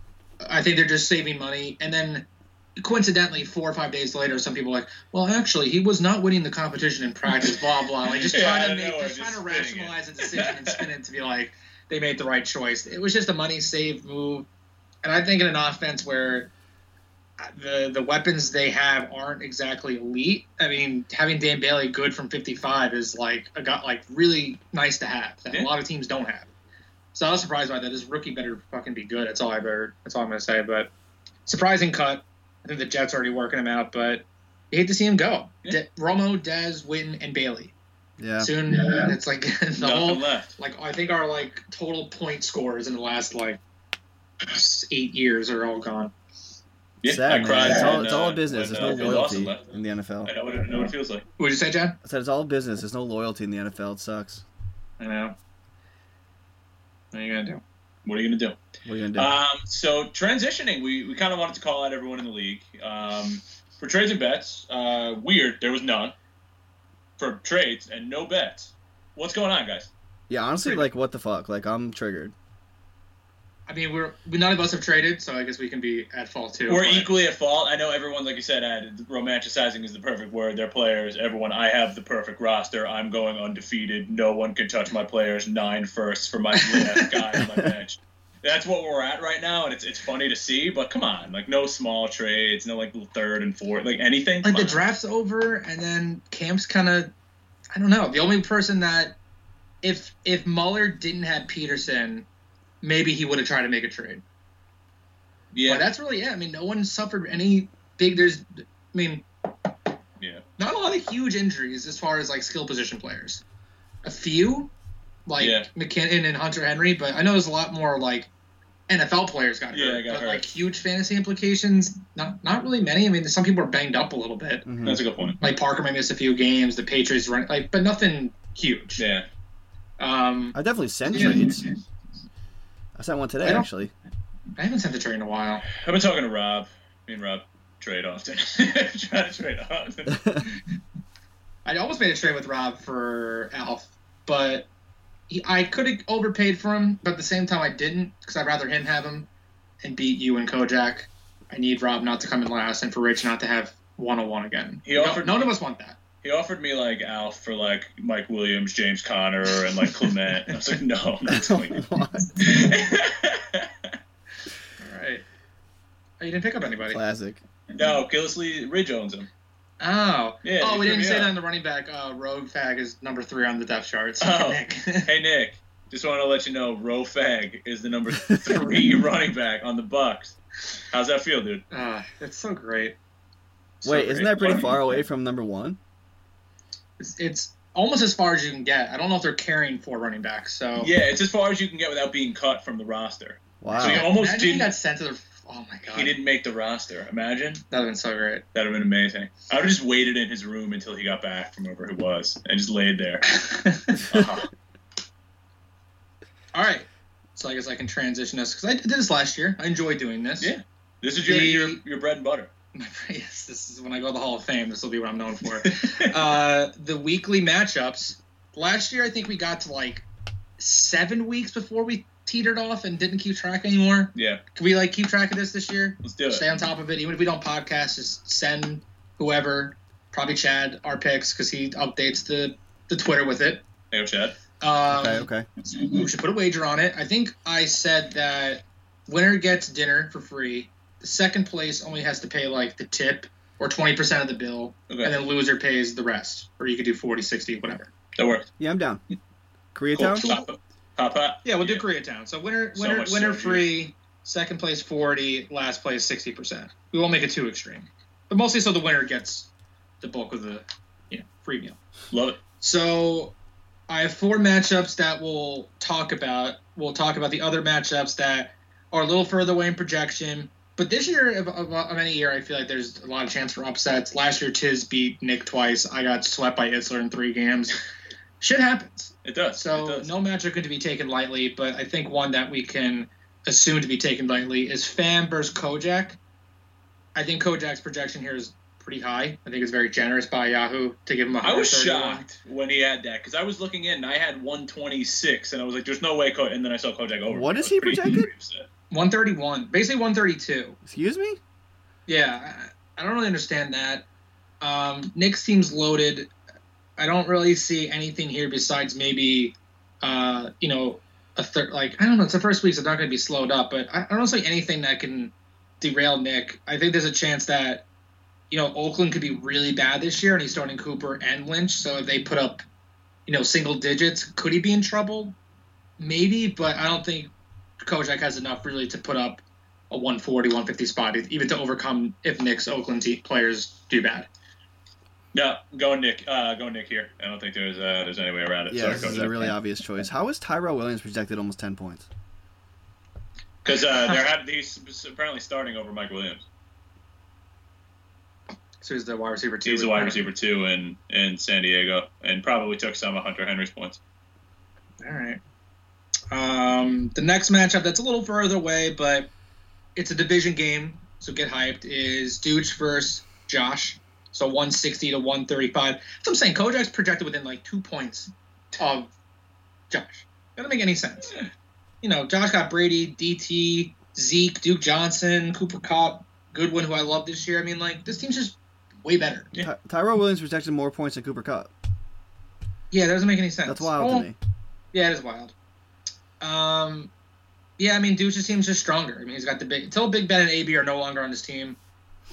[SPEAKER 2] I think they're just saving money, and then coincidentally, four or five days later, some people are like, well, actually, he was not winning the competition in practice. Blah blah. Like just
[SPEAKER 1] Yeah,
[SPEAKER 2] trying to make,
[SPEAKER 1] know,
[SPEAKER 2] just trying to
[SPEAKER 1] spinning it.
[SPEAKER 2] rationalize a decision and spin it to be like they made the right choice. It was just a money save move, and I think in an offense where uh, the the weapons they have aren't exactly elite. I mean, having Dan Bailey good from 55 is like a got like really nice to have that
[SPEAKER 1] Yeah.
[SPEAKER 2] a lot of teams don't have. So I was surprised by that. This rookie better fucking be good. That's all heard. That's all I'm gonna say. But surprising cut. I think the Jets are already working him out, but you hate to see him go.
[SPEAKER 1] Yeah.
[SPEAKER 2] De- Romo, Dez, Witten, and Bailey.
[SPEAKER 3] Yeah.
[SPEAKER 2] Soon it's like the
[SPEAKER 1] Nothing
[SPEAKER 2] whole
[SPEAKER 1] left.
[SPEAKER 2] like I think our like total point scores in the last like eight years are all gone.
[SPEAKER 1] Yeah,
[SPEAKER 3] Sad,
[SPEAKER 1] I cried.
[SPEAKER 3] It's all,
[SPEAKER 1] when,
[SPEAKER 3] it's all
[SPEAKER 1] uh,
[SPEAKER 3] business.
[SPEAKER 1] when,
[SPEAKER 3] There's
[SPEAKER 1] uh,
[SPEAKER 3] no
[SPEAKER 1] Phil Dawson
[SPEAKER 3] loyalty
[SPEAKER 1] left.
[SPEAKER 3] in the NFL.
[SPEAKER 1] I know what, it, I know what it feels like.
[SPEAKER 2] What did you say, John?
[SPEAKER 3] I said it's all business. There's no loyalty in the NFL. It sucks.
[SPEAKER 2] I know. What are you gonna do?
[SPEAKER 1] What are you gonna do?
[SPEAKER 3] What are you gonna do?
[SPEAKER 1] Um, so transitioning, we, we kind of wanted to call out everyone in the league. Um, for trades and bets, uh, weird, there was none. For trades and no bets. What's going on, guys?
[SPEAKER 3] yeah, honestly,
[SPEAKER 2] pretty-
[SPEAKER 3] like what the fuck? Like I'm triggered.
[SPEAKER 2] I mean, we're we, none of us have traded, so I guess we can be at fault too.
[SPEAKER 1] We're
[SPEAKER 2] but-
[SPEAKER 1] equally at fault. I know everyone, like you said, romanticizing is the perfect word. They're players. Everyone, I have the perfect roster. I'm going undefeated. No one can touch my players. Nine firsts for my guy on my bench. That's what we're at right now, and it's it's funny to see. But come on, like no small trades, no like third and fourth, like anything.
[SPEAKER 2] like the draft's over, and then Camp's kind of, I don't know. The only person that, if if Muller didn't have Peterson, maybe he would have tried to make a trade.
[SPEAKER 1] Yeah,
[SPEAKER 2] But that's really it. I mean, no one suffered any big. There's, I mean,
[SPEAKER 1] Yeah.
[SPEAKER 2] not a lot of huge injuries as far as like skill position players. A few, like
[SPEAKER 1] Yeah.
[SPEAKER 2] McKinnon and Hunter Henry, but I know there's a lot more like NFL players got
[SPEAKER 1] Yeah,
[SPEAKER 2] hurt.
[SPEAKER 1] got
[SPEAKER 2] but
[SPEAKER 1] hurt.
[SPEAKER 2] like huge fantasy implications, not not really many. I mean, some people are banged up a little bit.
[SPEAKER 3] Mhm.
[SPEAKER 1] that's a good point.
[SPEAKER 2] Like Parker may miss a few games. The Patriots run like, but nothing huge.
[SPEAKER 1] Yeah,
[SPEAKER 2] Um,
[SPEAKER 3] I definitely sent
[SPEAKER 2] Yeah.
[SPEAKER 3] trades. I sent one today
[SPEAKER 2] I
[SPEAKER 3] actually.
[SPEAKER 2] I haven't sent the trade in a while.
[SPEAKER 1] I've been talking to Rob. Me and Rob trade often. Try to trade often.
[SPEAKER 2] I almost made a trade with Rob for Alf, but he, I could have overpaid for him, but at the same time I didn't because I'd rather him have him and beat you and Kojak. I need Rob not to come in last and for Rich not to have 101 again.
[SPEAKER 1] He
[SPEAKER 2] No- none of us want that.
[SPEAKER 1] He offered me like Alf for like Mike Williams, James Conner, and like Clement. I was like, no, I'm not doing
[SPEAKER 3] What?
[SPEAKER 1] it.
[SPEAKER 2] All right. Oh, you didn't pick up anybody.
[SPEAKER 3] Classic.
[SPEAKER 1] no, Gillislee Ridge owns him.
[SPEAKER 2] Oh.
[SPEAKER 1] Yeah,
[SPEAKER 2] oh, we didn't say
[SPEAKER 1] off.
[SPEAKER 2] that on the running back. Uh, Rogue Fag is number three on the depth chart. So
[SPEAKER 1] Oh.
[SPEAKER 2] Nick.
[SPEAKER 1] Hey Nick, just want to let you know, Ro Fag is the number three running back on the Bucks. How's that feel, dude?
[SPEAKER 2] Ah, that's so great. So
[SPEAKER 3] Wait, isn't
[SPEAKER 2] great.
[SPEAKER 3] that pretty far away from number one?
[SPEAKER 2] It's, it's almost as far as you can get. I don't know if they're carrying four running backs. So
[SPEAKER 1] Yeah, it's as far as you can get without being cut from the roster.
[SPEAKER 3] Wow.
[SPEAKER 1] So you almost
[SPEAKER 2] Imagine
[SPEAKER 1] didn't-
[SPEAKER 2] got sent to the. Oh my god,
[SPEAKER 1] He didn't make the roster. Imagine
[SPEAKER 2] That'd have been so great.
[SPEAKER 1] that'd have been amazing. I would have just waited in his room until he got back from wherever he was and just laid there. Uh-huh.
[SPEAKER 2] All right, so I guess I can transition us because I did this last year. I enjoy doing this.
[SPEAKER 1] Yeah. This is your,
[SPEAKER 2] The-
[SPEAKER 1] your your bread and butter.
[SPEAKER 2] yes, this is when I go to the Hall of Fame. This will be what I'm known for. uh, the weekly matchups. Last year, I think we got to like seven weeks before we teetered off and didn't keep track anymore.
[SPEAKER 1] yeah,
[SPEAKER 2] Can we like keep track of this this year?
[SPEAKER 1] let's do it.
[SPEAKER 2] Stay on top of it. Even if we don't podcast, just send whoever, probably Chad, our picks because he updates the the Twitter with it.
[SPEAKER 1] Hey, Chad.
[SPEAKER 2] Um,
[SPEAKER 3] Okay, okay.
[SPEAKER 2] so we should put a wager on it. I think I said that winner gets dinner for free. The second place only has to pay like the tip or 20% of the bill,
[SPEAKER 1] Okay,
[SPEAKER 2] and then loser pays the rest. Or you could do 40, 60, whatever.
[SPEAKER 1] that works.
[SPEAKER 3] Yeah, I'm down.
[SPEAKER 1] Cool.
[SPEAKER 3] Koreatown?
[SPEAKER 1] Pop, pop, pop.
[SPEAKER 2] Yeah, we'll do
[SPEAKER 1] Yeah.
[SPEAKER 2] Koreatown. So winner, winner,
[SPEAKER 1] much
[SPEAKER 2] winner
[SPEAKER 1] synergy.
[SPEAKER 2] free, second place 40, last place 60%. We won't make it too extreme. But mostly so the winner gets the bulk of the you know, free meal.
[SPEAKER 1] Love it.
[SPEAKER 2] So I have four matchups that we'll talk about. We'll talk about the other matchups that are a little further away in projection. But this year, of, of, of any year, I feel like there's a lot of chance for upsets. Last year, Tiz beat Nick twice. I got swept by Isler in three games. Shit happens.
[SPEAKER 1] It does. it
[SPEAKER 2] So
[SPEAKER 1] does.
[SPEAKER 2] no matchup going to be taken lightly. But I think one that we can assume to be taken lightly is Fam versus Kojak. I think Kojak's projection here is pretty high. I think it's very generous by Yahoo to give him a
[SPEAKER 1] I was shocked when he had that because I was looking in and I had 126 and I was like, "There's no way." Ko-, and then I saw Kojak over.
[SPEAKER 3] What
[SPEAKER 1] I
[SPEAKER 3] is
[SPEAKER 1] was
[SPEAKER 3] he projected?
[SPEAKER 1] Pretty upset.
[SPEAKER 2] 131, basically 132.
[SPEAKER 3] Excuse me?
[SPEAKER 2] Yeah, I don't really understand that. Um, Nick's team's loaded. I don't really see anything here besides maybe, uh, you know, a third. Like I don't know. It's the first week, so it's not going to be slowed up. But I, I don't see anything that can derail Nick. I think there's a chance that, you know, Oakland could be really bad this year, and he's starting Cooper and Lynch. So if they put up, you know, single digits, could he be in trouble? Maybe, but I don't think Kojak has enough really to put up a 140, 150 spot, even to overcome if Nick's Oakland te- players do bad.
[SPEAKER 1] No, going Nick. Uh, going Nick here. I don't think there's uh, there's any way around it.
[SPEAKER 3] Yeah, this is a really obvious choice. How is Tyrell Williams projected almost 10 points?
[SPEAKER 1] Because uh, they're had, he's apparently starting over Mike Williams.
[SPEAKER 2] So he's the wide receiver two.
[SPEAKER 1] He's the wide receiver too in in San Diego, and probably took some of Hunter Henry's points.
[SPEAKER 2] All right. Um, the next matchup that's a little further away, but it's a division game, so get hyped. Is Dooch versus Josh? So 160 to 135. That's what I'm saying. Kojak's projected within like two points of Josh. Doesn't make any sense. You know, Josh got Brady, DT, Zeke, Duke Johnson, Cooper Kupp, Goodwin, who I love this year. I mean, like this team's just way better.
[SPEAKER 1] Yeah.
[SPEAKER 3] Ty- Tyrell Williams projected more points than Cooper Kupp.
[SPEAKER 2] Yeah, that doesn't make any sense.
[SPEAKER 3] That's wild
[SPEAKER 2] Oh,
[SPEAKER 3] to me.
[SPEAKER 2] Yeah, it is wild. Um, yeah, I mean, Deuce's team's just stronger. I mean, he's got the big until Big Ben and AB are no longer on his team.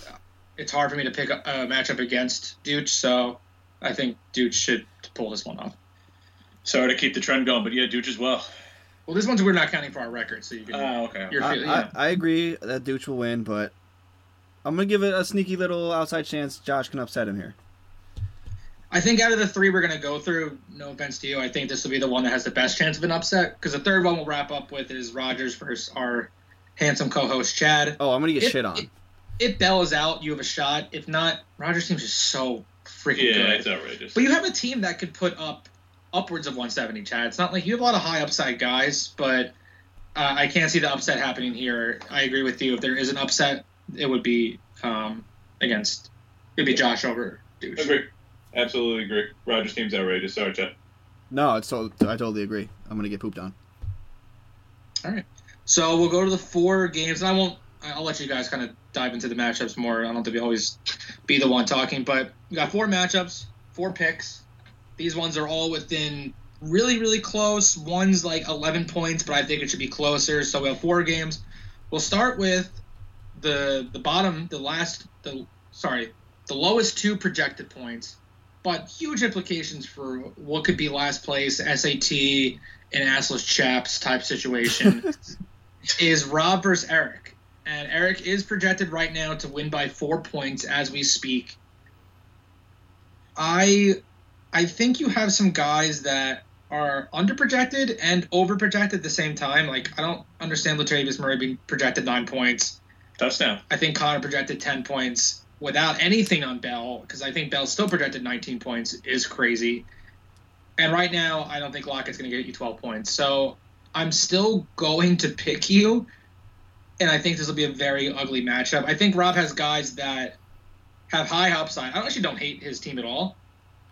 [SPEAKER 2] uh, It's hard for me to pick a, a matchup against Duce, so I think Duce should pull this one off.
[SPEAKER 1] Sorry to keep the trend going, but yeah, Dooch as well.
[SPEAKER 2] Well, this one's we're not counting for our record, so you can.
[SPEAKER 1] Oh, okay.
[SPEAKER 2] You're
[SPEAKER 3] I,
[SPEAKER 2] yeah.
[SPEAKER 3] I, I agree that Dooch will win, but I'm going to give it a sneaky little outside chance Josh can upset him here.
[SPEAKER 2] I think out of the three we're going to go through, no offense to you, I think this will be the one that has the best chance of an upset. Because the third one we'll wrap up with is Rogers versus our handsome co-host Chad.
[SPEAKER 3] Oh, I'm going to get
[SPEAKER 2] If-
[SPEAKER 3] shit on.
[SPEAKER 2] if- If Bell is out, you have a shot. If not, Rogers' team's just so freaking
[SPEAKER 1] Yeah,
[SPEAKER 2] good.
[SPEAKER 1] it's outrageous.
[SPEAKER 2] But you have a team that could put up upwards of 170, Chad. It's not like you have a lot of high upside guys, but uh, I can't see the upset happening here. I agree with you. If there is an upset, it would be um, against it'd be Josh over Douche.
[SPEAKER 1] Agree. Absolutely agree. Rogers team's outrageous. Sorry, Chad.
[SPEAKER 3] No, it's so, I totally agree. I'm going to get pooped on. All right.
[SPEAKER 2] So we'll go to the four games, and I won't. I'll let you guys kind of dive into the matchups more. I don't have to be always be the one talking, but we got four matchups, four picks. These ones are all within really, really close. One's like 11 points, but I think it should be closer. So we have four games. We'll start with the the bottom, the last, the sorry, the lowest two projected points, but huge implications for what could be last place, SAT, and assless chaps type situation is Rob versus Eric. And Eric is projected right now to win by four points as we speak. I I think you have some guys that are underprojected and overprojected at the same time. Like I don't understand Latavius Murray being projected nine points.
[SPEAKER 1] Touchdown.
[SPEAKER 2] I think Conner projected ten points without anything on Bell because I think Bell still projected 19 points is crazy. And right now, I don't think Lockett's going to get you 12 points. So I'm still going to pick you, and I think this will be a very ugly matchup. I think Rob has guys that have high upside. I actually don't hate his team at all,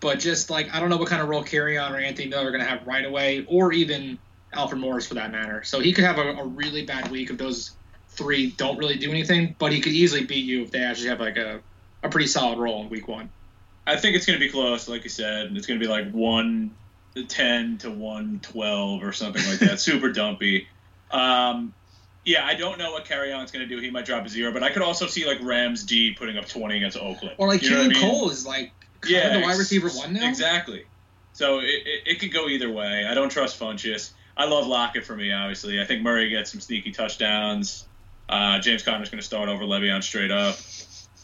[SPEAKER 2] but just like I don't know what kind of role Kerryon or Anthony Miller are going to have right away, or even Alfred Morris for that matter. So he could have a, a really bad week if those three don't really do anything, but he could easily beat you if they actually have like a, a pretty solid role in week one.
[SPEAKER 1] I think it's going to be close, like you said. It's going to be like one ten to one twelve or something like that. Super dumpy. Um, yeah, I don't know what Kerryon's going to do. He might drop a zero, but I could also see like Rams D putting up twenty against Oakland.
[SPEAKER 2] Or like
[SPEAKER 1] You
[SPEAKER 2] Keelan
[SPEAKER 1] I mean?
[SPEAKER 2] Cole is like
[SPEAKER 1] Yeah,
[SPEAKER 2] the wide receiver one now.
[SPEAKER 1] Exactly. So it, it, it could go either way. I don't trust Funchess. I love Lockett for me, obviously. I think Murray gets some sneaky touchdowns. Uh, James Conner's going to start over Le'Veon straight up.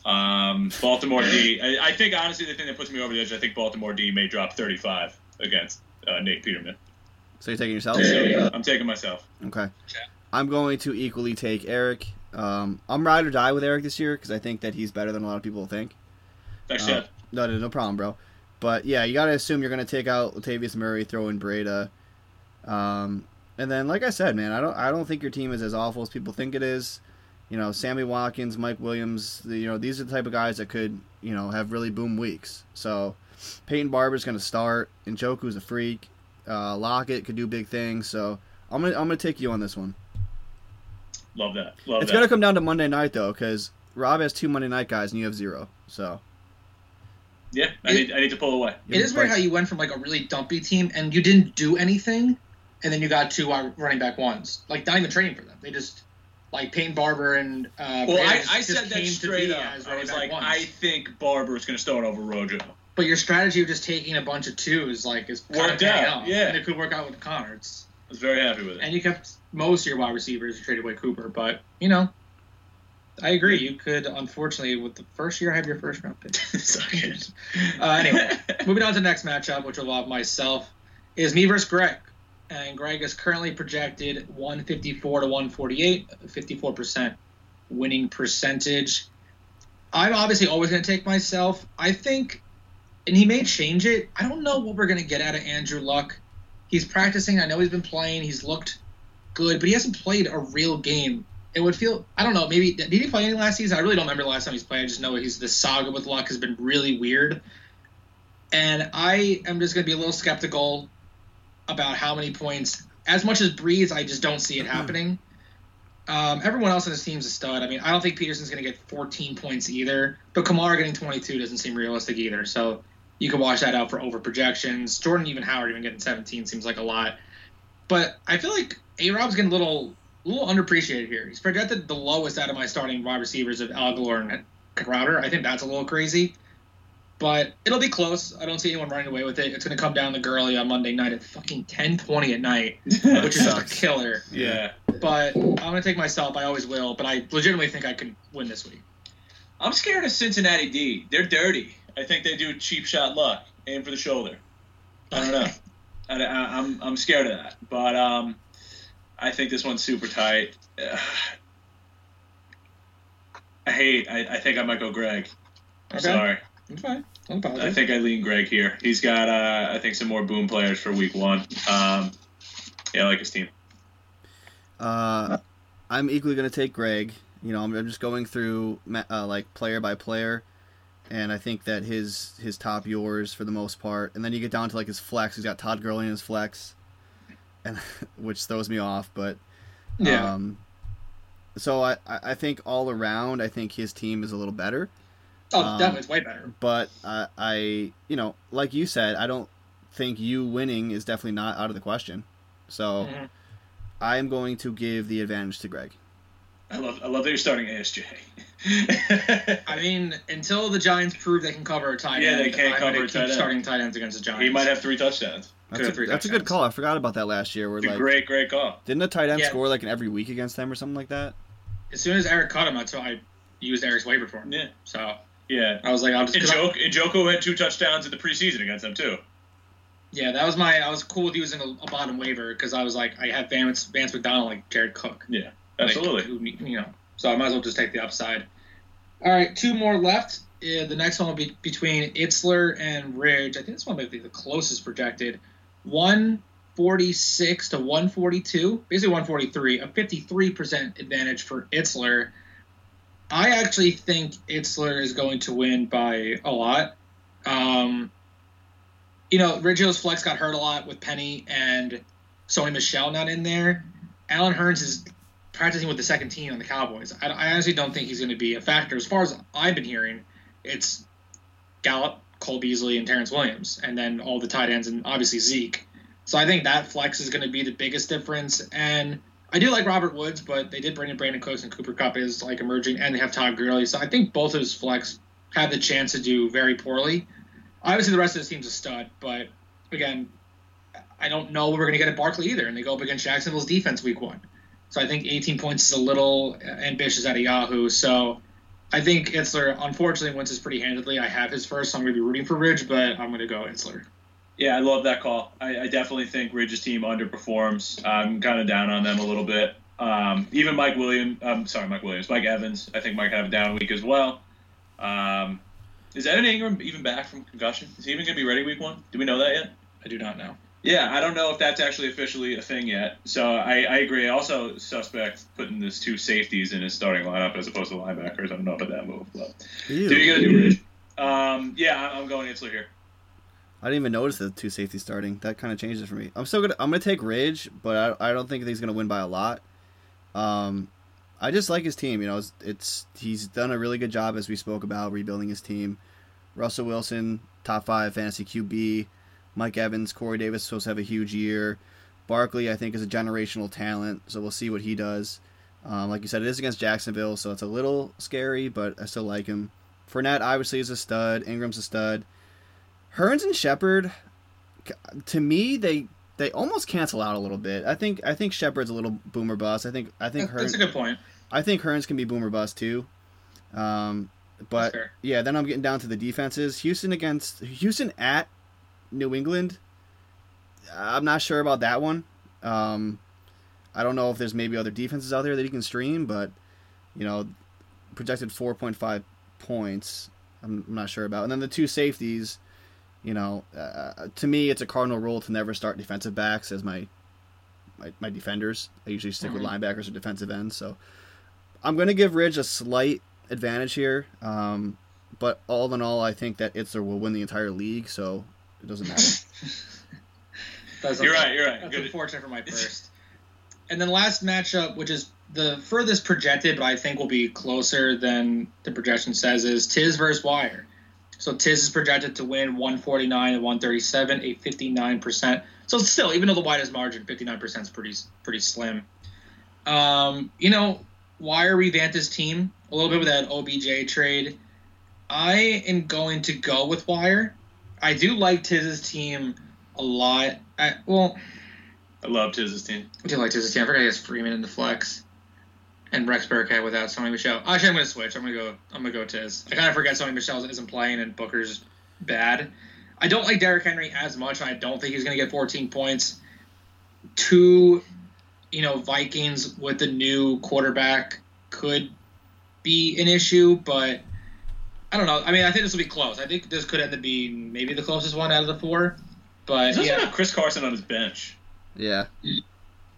[SPEAKER 1] Um, Baltimore D. I, I think honestly the thing that puts me over the edge. I think Baltimore D may drop 35 against uh, Nate Peterman.
[SPEAKER 3] So you're taking yourself?
[SPEAKER 1] So I'm taking myself.
[SPEAKER 3] Okay. I'm going to equally take Eric. Um, I'm ride or die with Eric this year because I think that he's better than a lot of people think.
[SPEAKER 1] Thanks,
[SPEAKER 3] Uh,
[SPEAKER 1] Chad.
[SPEAKER 3] No, no, no problem, bro. But yeah, you got to assume you're going to take out Latavius Murray, throw in Breida. Um, and then, like I said, man, I don't, I don't think your team is as awful as people think it is. You know, Sammy Watkins, Mike Williams, the, you know, these are the type of guys that could, you know, have really boom weeks. So, Peyton Barber's going to start. and Njoku's a freak. Uh, Lockett could do big things. So, I'm gonna, I'm gonna take you on this one.
[SPEAKER 1] Love that. Love
[SPEAKER 3] It's
[SPEAKER 1] that.
[SPEAKER 3] gonna come down to Monday night though, because Rob has two Monday night guys and you have zero. So
[SPEAKER 1] yeah, I need, I need to pull away.
[SPEAKER 2] It is weird how you went from like a really dumpy team and you didn't do anything, and then you got two running back ones. Like not even training for them. They just like Payne Barber and uh,
[SPEAKER 1] Well, I, I said that straight up.
[SPEAKER 2] as
[SPEAKER 1] I was like,
[SPEAKER 2] ones.
[SPEAKER 1] I think Barber is going to start over Rojo.
[SPEAKER 2] But your strategy of just taking a bunch of twos like is
[SPEAKER 1] Worked out, yeah.
[SPEAKER 2] and it could work out with Conner. It's,
[SPEAKER 1] I was very happy with it.
[SPEAKER 2] and you kept most of your wide receivers. You traded away Cooper, but you know, I agree. You could unfortunately with the first year have your first round pick. Uh, anyway, moving on to the next matchup, which will involve myself, is me versus Greg. And Greg is currently projected 154 to 148, 54% winning percentage. I'm obviously always going to take myself. I think, and he may change it. I don't know what we're going to get out of Andrew Luck. He's practicing. I know he's been playing. He's looked good, but he hasn't played a real game. It would feel, I don't know, maybe, did he play any last season? I really don't remember the last time he's played. I just know he's, the saga with Luck has been really weird. And I am just going to be a little skeptical about how many points. As much as Brees, I just don't see it happening. Um, everyone else on this team's a stud. I mean, I don't think Peterson's going to get 14 points either. But Kamara getting 22 doesn't seem realistic either. So you can watch that out for over projections. Jordan, even Howard, even getting 17 seems like a lot. But I feel like A Rob's getting a little, a little underappreciated here. He's projected the lowest out of my starting wide receivers of Algalore and Crowder. I think that's a little crazy. But it'll be close. I don't see anyone running away with it. It's going to come down to Gurley on Monday night at fucking 10:20 at night, which is a killer.
[SPEAKER 1] yeah.
[SPEAKER 2] But I'm going to take myself. I always will. But I legitimately think I can win this week.
[SPEAKER 1] I'm scared of Cincinnati D. They're dirty. I think they do cheap shot luck, aim for the shoulder. I don't know. I, I, I'm I'm scared of that, but um, I think this one's super tight. Ugh. I hate. I, I think I might go Greg. I'm
[SPEAKER 2] Okay.
[SPEAKER 1] sorry.
[SPEAKER 2] It's fine. Don't
[SPEAKER 1] I think I lean Greg here. He's got uh, I think some more boom players for week one. Um, yeah, I like his team.
[SPEAKER 3] uh, I'm equally gonna take Greg. You know, I'm, I'm just going through uh, like player by player, and I think that his his top yours for the most part, and then you get down to like his flex. He's got Todd Gurley in his flex, and which throws me off. But
[SPEAKER 2] yeah.
[SPEAKER 3] um, so I I I think all around, I think his team is a little better.
[SPEAKER 2] Oh,
[SPEAKER 3] um,
[SPEAKER 2] definitely. It's way better.
[SPEAKER 3] but I, I, you know, like you said, I don't think you winning is definitely not out of the question. So
[SPEAKER 2] Mhm.
[SPEAKER 3] I'm going to give the advantage to Greg.
[SPEAKER 1] I love I love that you're starting ASJ.
[SPEAKER 2] I mean, until the Giants prove they can cover a tight
[SPEAKER 1] Yeah,
[SPEAKER 2] end,
[SPEAKER 1] they can't
[SPEAKER 2] I'm
[SPEAKER 1] cover a tight end.
[SPEAKER 2] starting tight ends against the Giants.
[SPEAKER 1] he might have three touchdowns.
[SPEAKER 3] That's,
[SPEAKER 2] Good
[SPEAKER 3] a,
[SPEAKER 2] three
[SPEAKER 3] that's a good call. I forgot about that last year. Where
[SPEAKER 1] It's
[SPEAKER 3] like
[SPEAKER 1] great, great call.
[SPEAKER 3] didn't a tight end
[SPEAKER 2] Yeah.
[SPEAKER 3] score like in every week against them or something like that?
[SPEAKER 2] As soon as Eric caught him, that's why I used Eric's waiver for him.
[SPEAKER 1] Yeah,
[SPEAKER 2] So
[SPEAKER 1] yeah.
[SPEAKER 2] I was like, I'll just.
[SPEAKER 1] And
[SPEAKER 2] 'cause I-
[SPEAKER 1] Joko, and Joko had two touchdowns in the preseason against them too.
[SPEAKER 2] Yeah, that was my. I was cool with using a, a bottom waiver because I was like, I have Vance Vance McDonald like Jared Cook.
[SPEAKER 1] Yeah,
[SPEAKER 2] Like,
[SPEAKER 1] absolutely.
[SPEAKER 2] who you know, so I might as well just take the upside. All right, two more left. Uh, the next one will be between Itzler and Ridge. I think this one might be the closest projected. 146 to 142, basically 143, a 53% advantage for Itzler. I actually think Itzler is going to win by a lot. Um, you know, Riggio's flex got hurt a lot with Penny and Sony Michel not in there. Allen Hurns is practicing with the second team on the Cowboys. I, I honestly don't think he's going to be a factor. As far as I've been hearing, it's Gallup, Cole Beasley and Terrance Williams, and then all the tight ends and obviously Zeke. So I think that flex is going to be the biggest difference. And I do like Robert Woods, but they did bring in Brandin Cooks and Cooper Kupp is like emerging, and they have Todd Gurley. So I think both of his flex have the chance to do very poorly. Obviously, the rest of the team's a stud, but again, I don't know what we're going to get at Barkley either, and they go up against Jacksonville's defense week one. So I think 18 points is a little uh, ambitious out of Yahoo. So I think Itzler, unfortunately, wins this pretty handedly. I have his first, so I'm going to be rooting for Ridge, but I'm going to go Itzler.
[SPEAKER 1] Yeah, I love that call. I, I definitely think Ridge's team underperforms. I'm kind of down on them a little bit. Um, even Mike Williams, I'm sorry, Mike Williams, Mike Evans, I think might have a down week as well. Um, is Evan Engram even back from concussion? Is he even going to be ready week one? Do we know that yet?
[SPEAKER 2] I do not know.
[SPEAKER 1] Yeah, I don't know if that's actually officially a thing yet. So I, I agree. I also suspect putting this two safeties in his starting lineup as opposed to linebackers. I don't know about that move. But
[SPEAKER 3] Ew.
[SPEAKER 1] do you got to do Ridge? Um, yeah, I'm going Itzler here.
[SPEAKER 3] I didn't even notice the two safeties starting. That kind of changes it for me. I'm still gonna I'm gonna take Ridge, but I, I don't think he's gonna win by a lot. Um, I just like his team. You know, it's, it's he's done a really good job as we spoke about rebuilding his team. Russell Wilson, top five fantasy QB. Mike Evans, Corey Davis supposed to have a huge year. Barkley, I think, is a generational talent, so we'll see what he does. Um, like you said, it is against Jacksonville, so it's a little scary, but I still like him. Fournette obviously is a stud. Engram's a stud. Hurns and Shepard, to me, they they almost cancel out a little bit. I think I think Shepard's a little boomer bust. I think I think
[SPEAKER 2] That- That's a good point.
[SPEAKER 3] I think Hurns can be boomer bust too. Um, but yeah, then I'm getting down to the defenses. Houston against Houston at New England. I'm not sure about that one. Um, I don't know if there's maybe other defenses out there that you can stream, but you know, projected 4.5 points. I'm, I'm not sure about. And then the two safeties. You know, uh, to me, it's a cardinal rule to never start defensive backs as my my, my defenders. I usually stick with
[SPEAKER 2] Mhm.
[SPEAKER 3] linebackers or defensive ends. So I'm going to give Ridge a slight advantage here. Um, but all in all, I think that Itzler will win the entire league, so it doesn't matter.
[SPEAKER 2] That's
[SPEAKER 1] You're
[SPEAKER 2] okay.
[SPEAKER 1] right. You're right.
[SPEAKER 2] That's
[SPEAKER 1] Good.
[SPEAKER 2] unfortunate for my first. And then last matchup, which is the furthest projected, but I think will be closer than the projection says, is Tiz versus Wire. So Tiz is projected to win 149 and 137, a 59%. So still, even though the widest margin, 59% is pretty pretty slim. Um, you know, Wire revamped his team a little bit with that OBJ trade. I am going to go with Wire. I do like Tiz's team a lot. I, well,
[SPEAKER 1] I love Tiz's team.
[SPEAKER 2] I do like Tiz's team. I forgot he has Freeman in the flex, and Rex Burkhead without Sony Michel. Actually, I'm gonna switch. I'm gonna go. I'm gonna go Tiz. I kind of forget Sony Michel isn't playing and Booker's bad. I don't like Derrick Henry as much. I don't think he's gonna get 14 points. Two, you know, Vikings with the new quarterback could be an issue, but I don't know. I mean, I think this will be close. I think this could end up being maybe the closest one out of the four. But
[SPEAKER 1] He doesn't
[SPEAKER 2] yeah,
[SPEAKER 1] have Chris Carson on his bench.
[SPEAKER 3] yeah.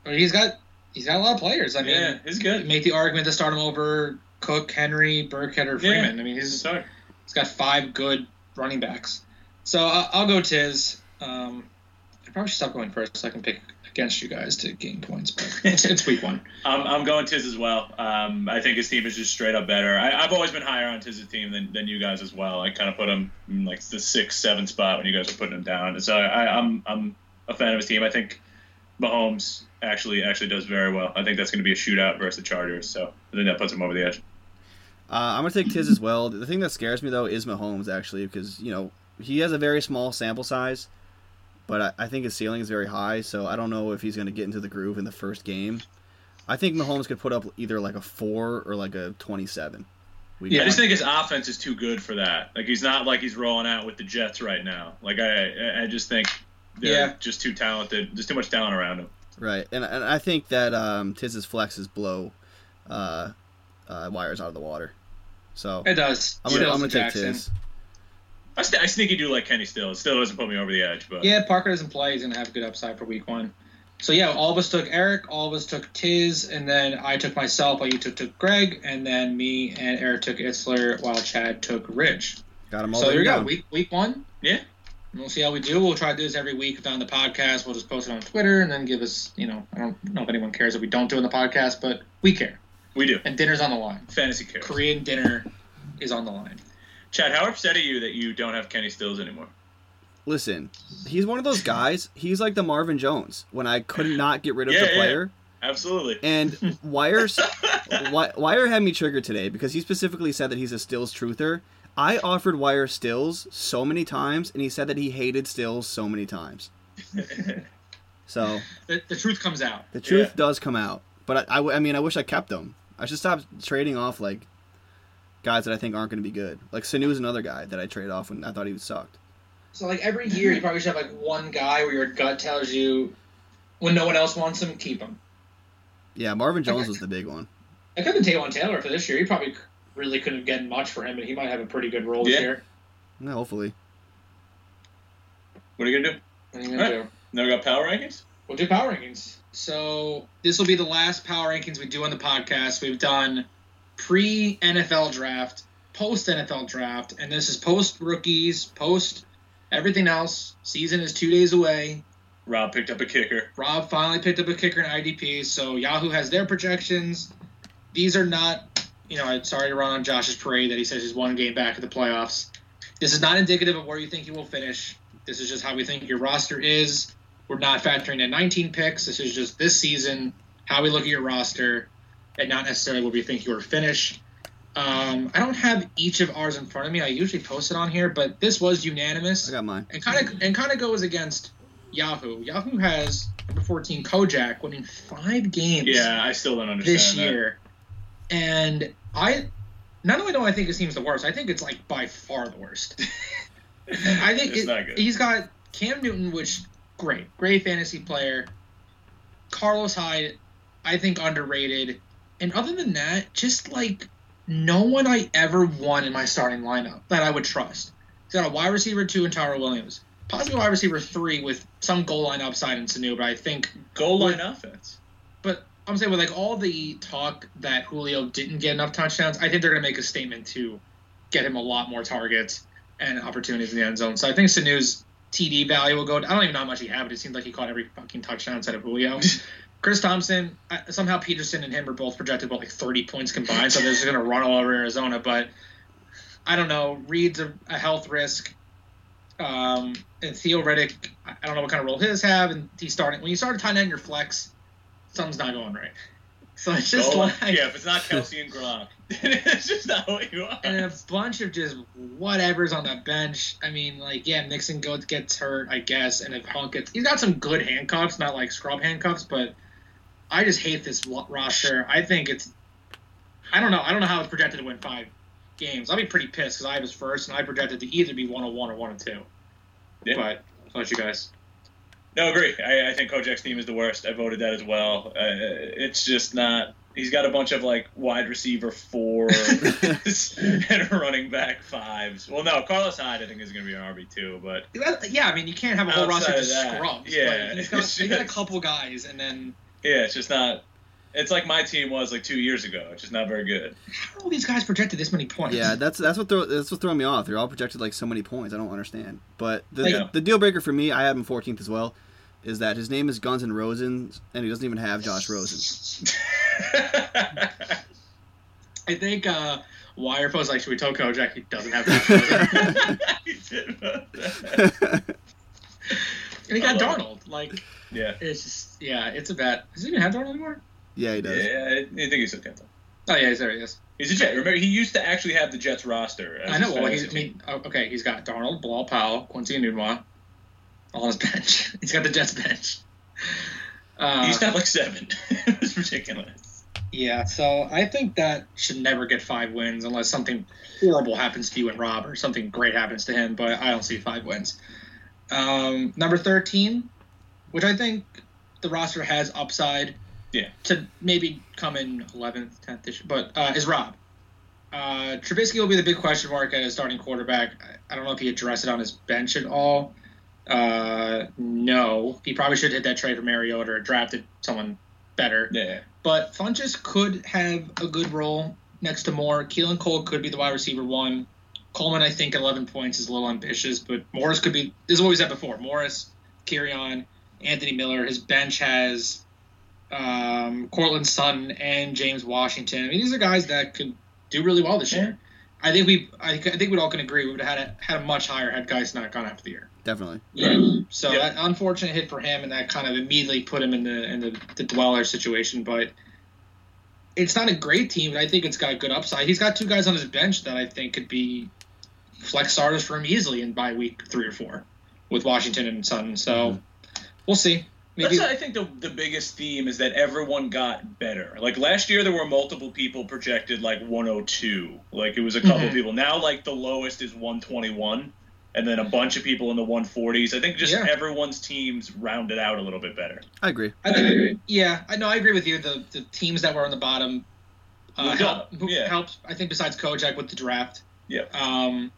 [SPEAKER 2] He's got he's got a lot of players. I mean,
[SPEAKER 1] yeah, he's good.
[SPEAKER 2] make the argument to start him over Cook, Henry, Burkhead, or
[SPEAKER 1] Yeah.
[SPEAKER 2] Freeman. I mean, he's he's got five good running backs. So uh, I'll go Tiz. Um, I probably should stop going first so I can pick against you guys to gain points. But it's, it's week one.
[SPEAKER 1] I'm, I'm going Tiz as well. Um, I think his team is just straight up better. I, I've always been higher on Tiz's team than, than you guys as well. I kind of put him in like the six, seven spot when you guys were putting him down. So I, I'm I'm a fan of his team. I think Mahomes actually actually does very well. I think that's going to be a shootout versus the Chargers. So I think that puts him over the edge.
[SPEAKER 3] Uh, I'm gonna take Tiz as well. The thing that scares me though is Mahomes actually, because you know he has a very small sample size, but I, I think his ceiling is very high. So I don't know if he's gonna get into the groove in the first game. I think Mahomes could put up either like a four or like a 27. We
[SPEAKER 1] I just think his offense is too good for that. Like he's not like he's rolling out with the Jets right now. Like I I just think they're
[SPEAKER 2] Yeah.
[SPEAKER 1] just too talented. There's too much talent around him.
[SPEAKER 3] right, and and I think that um, Tiz's flexes blow uh, uh, wires out of the water. So
[SPEAKER 2] It does.
[SPEAKER 3] I'm gonna, I'm gonna take Tiz.
[SPEAKER 1] I, st- I sneaky do like Kenny still. It still doesn't put me over the edge, but
[SPEAKER 2] Yeah, Parker doesn't play. He's gonna have a good upside for week one. So yeah, all of us took Eric, all of us took Tiz, and then I took myself, while you took, took Greg, and then me and Eric took Itzler, while Chad took Ridge.
[SPEAKER 3] Got him all
[SPEAKER 2] So there you go,
[SPEAKER 3] down.
[SPEAKER 2] week week one.
[SPEAKER 1] Yeah.
[SPEAKER 2] And we'll see how we do. We'll try to do this every week on the podcast. We'll just post it on Twitter and then give us, you know, I don't know if anyone cares if we don't do it in the podcast, but we care.
[SPEAKER 1] we do.
[SPEAKER 2] And dinner's on the line.
[SPEAKER 1] Fantasy cares.
[SPEAKER 2] Korean dinner is on the line.
[SPEAKER 1] Chad, how upset are you that you don't have Kenny Stills anymore?
[SPEAKER 3] Listen, he's one of those guys. He's like the Marvin Jones when I could not get rid of
[SPEAKER 1] Yeah,
[SPEAKER 3] the
[SPEAKER 1] yeah.
[SPEAKER 3] player.
[SPEAKER 1] Absolutely.
[SPEAKER 3] And Wire's Wi- Wire had me triggered today because he specifically said that he's a Stills truther. I offered Wire Stills so many times, and he said that he hated Stills so many times. So
[SPEAKER 2] The, the truth comes out.
[SPEAKER 3] the truth
[SPEAKER 1] Yeah.
[SPEAKER 3] does come out. But I, I, I mean, I wish I kept them. I should stop trading off like guys that I think aren't going to be good. Like Sanu is another guy that I traded off when I thought he was sucked.
[SPEAKER 2] So like every year, you probably should have like one guy where your gut tells you when no one else wants him, keep him.
[SPEAKER 3] Yeah, Marvin Jones
[SPEAKER 2] Okay.
[SPEAKER 3] was the big one.
[SPEAKER 2] I could have been Taylor Taylor for this year. He probably really couldn't have gotten much for him, but he might have a pretty good role this
[SPEAKER 1] Yeah.
[SPEAKER 2] year.
[SPEAKER 3] Yeah, hopefully.
[SPEAKER 1] What are you gonna do?
[SPEAKER 2] What are you gonna
[SPEAKER 1] Alright.
[SPEAKER 2] do?
[SPEAKER 1] Now we got power rankings.
[SPEAKER 2] We'll do power rankings. So this will be the last power rankings we do on the podcast. We've done pre NFL draft, post NFL draft, and this is post rookies, post everything else. Season is two days away.
[SPEAKER 1] Rob picked up a kicker.
[SPEAKER 2] Rob finally picked up a kicker in IDP, so Yahoo has their projections. These are not, you know, I'm sorry to run on Josh's parade that he says he's one game back at the playoffs. This is not indicative of where you think you will finish. This is just how we think your roster is. We're not factoring in 19 picks. This is just this season, how we look at your roster, and not necessarily where we think you are finished. Um, I don't have each of ours in front of me. I usually post it on here, but this was unanimous
[SPEAKER 3] I got mine.
[SPEAKER 2] and kind of and kind of goes against Yahoo. Yahoo has number fourteen Kojak winning five games
[SPEAKER 1] Yeah, I still don't understand
[SPEAKER 2] this
[SPEAKER 1] that.
[SPEAKER 2] And I not only do I think his team's the worst, I think it's like by far the worst. I think
[SPEAKER 1] it's
[SPEAKER 2] it-
[SPEAKER 1] not good.
[SPEAKER 2] he's got Cam Newton, which great, great fantasy player. Carlos Hyde, I think underrated, and other than that, just like no one I ever won in my starting lineup that I would trust. He's got a wide receiver two in Tyra Williams, possibly wide receiver three with some goal line upside in Sanu, but I think
[SPEAKER 1] Goal line offense.
[SPEAKER 2] but I'm saying with like all the talk that Julio didn't get enough touchdowns, I think they're gonna make a statement to get him a lot more targets and opportunities in the end zone. So I think Sanu's TD value will go. I don't even know how much he had, but it seems like he caught every fucking touchdown instead of Julio. Chris Thompson, somehow Peterson and him are both projected about like 30 points combined, so they're just gonna run all over Arizona. But I don't know. Reed's a, a health risk. Um, and Theo Riddick, I don't know what kind of role his have, and he's starting when you start a tight end your flex, something's not going right. So it's just like
[SPEAKER 1] yeah, if it's not Kelce and Gronk, it's just not what you want.
[SPEAKER 2] and a bunch of just whatever's on that bench. I mean, like yeah, Mixon goes gets hurt, I guess, and if Hunt gets, he's got some good handcuffs, not like scrub handcuffs, but I just hate this roster. I think it's, I don't know, I don't know how it's projected to win five games. I'll be pretty pissed because I was first, and I projected to either be one oh one or one oh two.
[SPEAKER 1] Yeah.
[SPEAKER 2] But I'll let you guys.
[SPEAKER 1] No, agree. I, I think Kojak's team is the worst. I voted that as well. Uh, it's just not. He's got a bunch of like wide receiver four and running back fives. Well, no, Carlos Hyde I think is going to be an RB two, but
[SPEAKER 2] Yeah, I mean, you can't have a whole roster
[SPEAKER 1] Outside
[SPEAKER 2] just
[SPEAKER 1] of that,
[SPEAKER 2] scrubs.
[SPEAKER 1] yeah,
[SPEAKER 2] but he's got,
[SPEAKER 1] it's
[SPEAKER 2] he's got a couple guys, and then
[SPEAKER 1] yeah, it's just not. It's like my team was like two years ago. It's just not very good.
[SPEAKER 2] how are all these guys projected this many points?
[SPEAKER 3] Yeah, that's that's what throw, that's what throwing me off. They're all projected like so many points. I don't understand. But the
[SPEAKER 1] Like-
[SPEAKER 3] the, the deal breaker for me, I had him 14th as well, is that his name is Guns N' Roses, and he doesn't even have Josh Rosen.
[SPEAKER 2] I think uh, Wire was like, should we tell Kojak he doesn't have that?
[SPEAKER 1] He did about that.
[SPEAKER 2] and he got
[SPEAKER 1] I love
[SPEAKER 2] Darnold. Like,
[SPEAKER 1] yeah.
[SPEAKER 2] it's just, yeah, it's a bet. Does he even have Darnold anymore?
[SPEAKER 3] Yeah, he does.
[SPEAKER 1] Yeah, I I think he's okay. though.
[SPEAKER 2] Oh, yeah, he's there. He.
[SPEAKER 1] He's a Jet. Remember, he used to actually have the Jets roster. as
[SPEAKER 2] I know.
[SPEAKER 1] his
[SPEAKER 2] Well,
[SPEAKER 1] fantasy
[SPEAKER 2] he's, I mean, oh, okay, he's got Darnold, Bilal Powell, Quincy Enunwa on his bench. he's got the Jets bench. Uh,
[SPEAKER 1] he used to have like seven. it was ridiculous.
[SPEAKER 2] Yeah, so I think that should never get five wins unless something horrible happens to you and Rob or something great happens to him, but I don't see five wins. Um, number 13, which I think the roster has upside
[SPEAKER 1] Yeah.
[SPEAKER 2] to maybe come in 11th, 10th, ish, but uh, is Rob. Uh, Trubisky will be the big question mark as starting quarterback. I, don't know if he addressed it on his bench at all. Uh, no, he probably should hit that trade for Mariota or drafted someone better.
[SPEAKER 1] Yeah.
[SPEAKER 2] But Funchess could have a good role next to Moore. Keelan Cole could be the wide receiver one. Coleman, I think, at 11 points is a little ambitious, but Morris could be. This is what we said before. Morris, Kerryon, Anthony Miller. His bench has um, Courtland Sutton and James Washington. I mean, these are guys that could do really well this year. I think we, I, I think we'd all can agree we would have had a, had a much higher had guys not gone after the year.
[SPEAKER 3] Definitely. Yeah.
[SPEAKER 2] So
[SPEAKER 1] Yeah.
[SPEAKER 2] that unfortunate hit for him, and that kind of immediately put him in the in the, the dweller situation. But it's not a great team, and I think it's got good upside. He's got two guys on his bench that I think could be flex starters for him easily in by week three or four with Washington and Sutton. So we'll see. Maybe
[SPEAKER 1] That's I think the the biggest theme is that everyone got better. Like last year, there were multiple people projected like 102. Like it was a couple
[SPEAKER 2] Mhm.
[SPEAKER 1] people. Now like the lowest is 121, and then a bunch of people in the 140s. I think just
[SPEAKER 2] Yeah.
[SPEAKER 1] everyone's teams rounded out a little bit better.
[SPEAKER 3] I agree.
[SPEAKER 2] I think, yeah, I know. I agree with you. The the teams that were on the bottom uh,
[SPEAKER 1] Moved
[SPEAKER 2] help,
[SPEAKER 1] up, yeah.
[SPEAKER 2] helped. I think besides Kojak with the draft.
[SPEAKER 1] Yeah.
[SPEAKER 2] Um,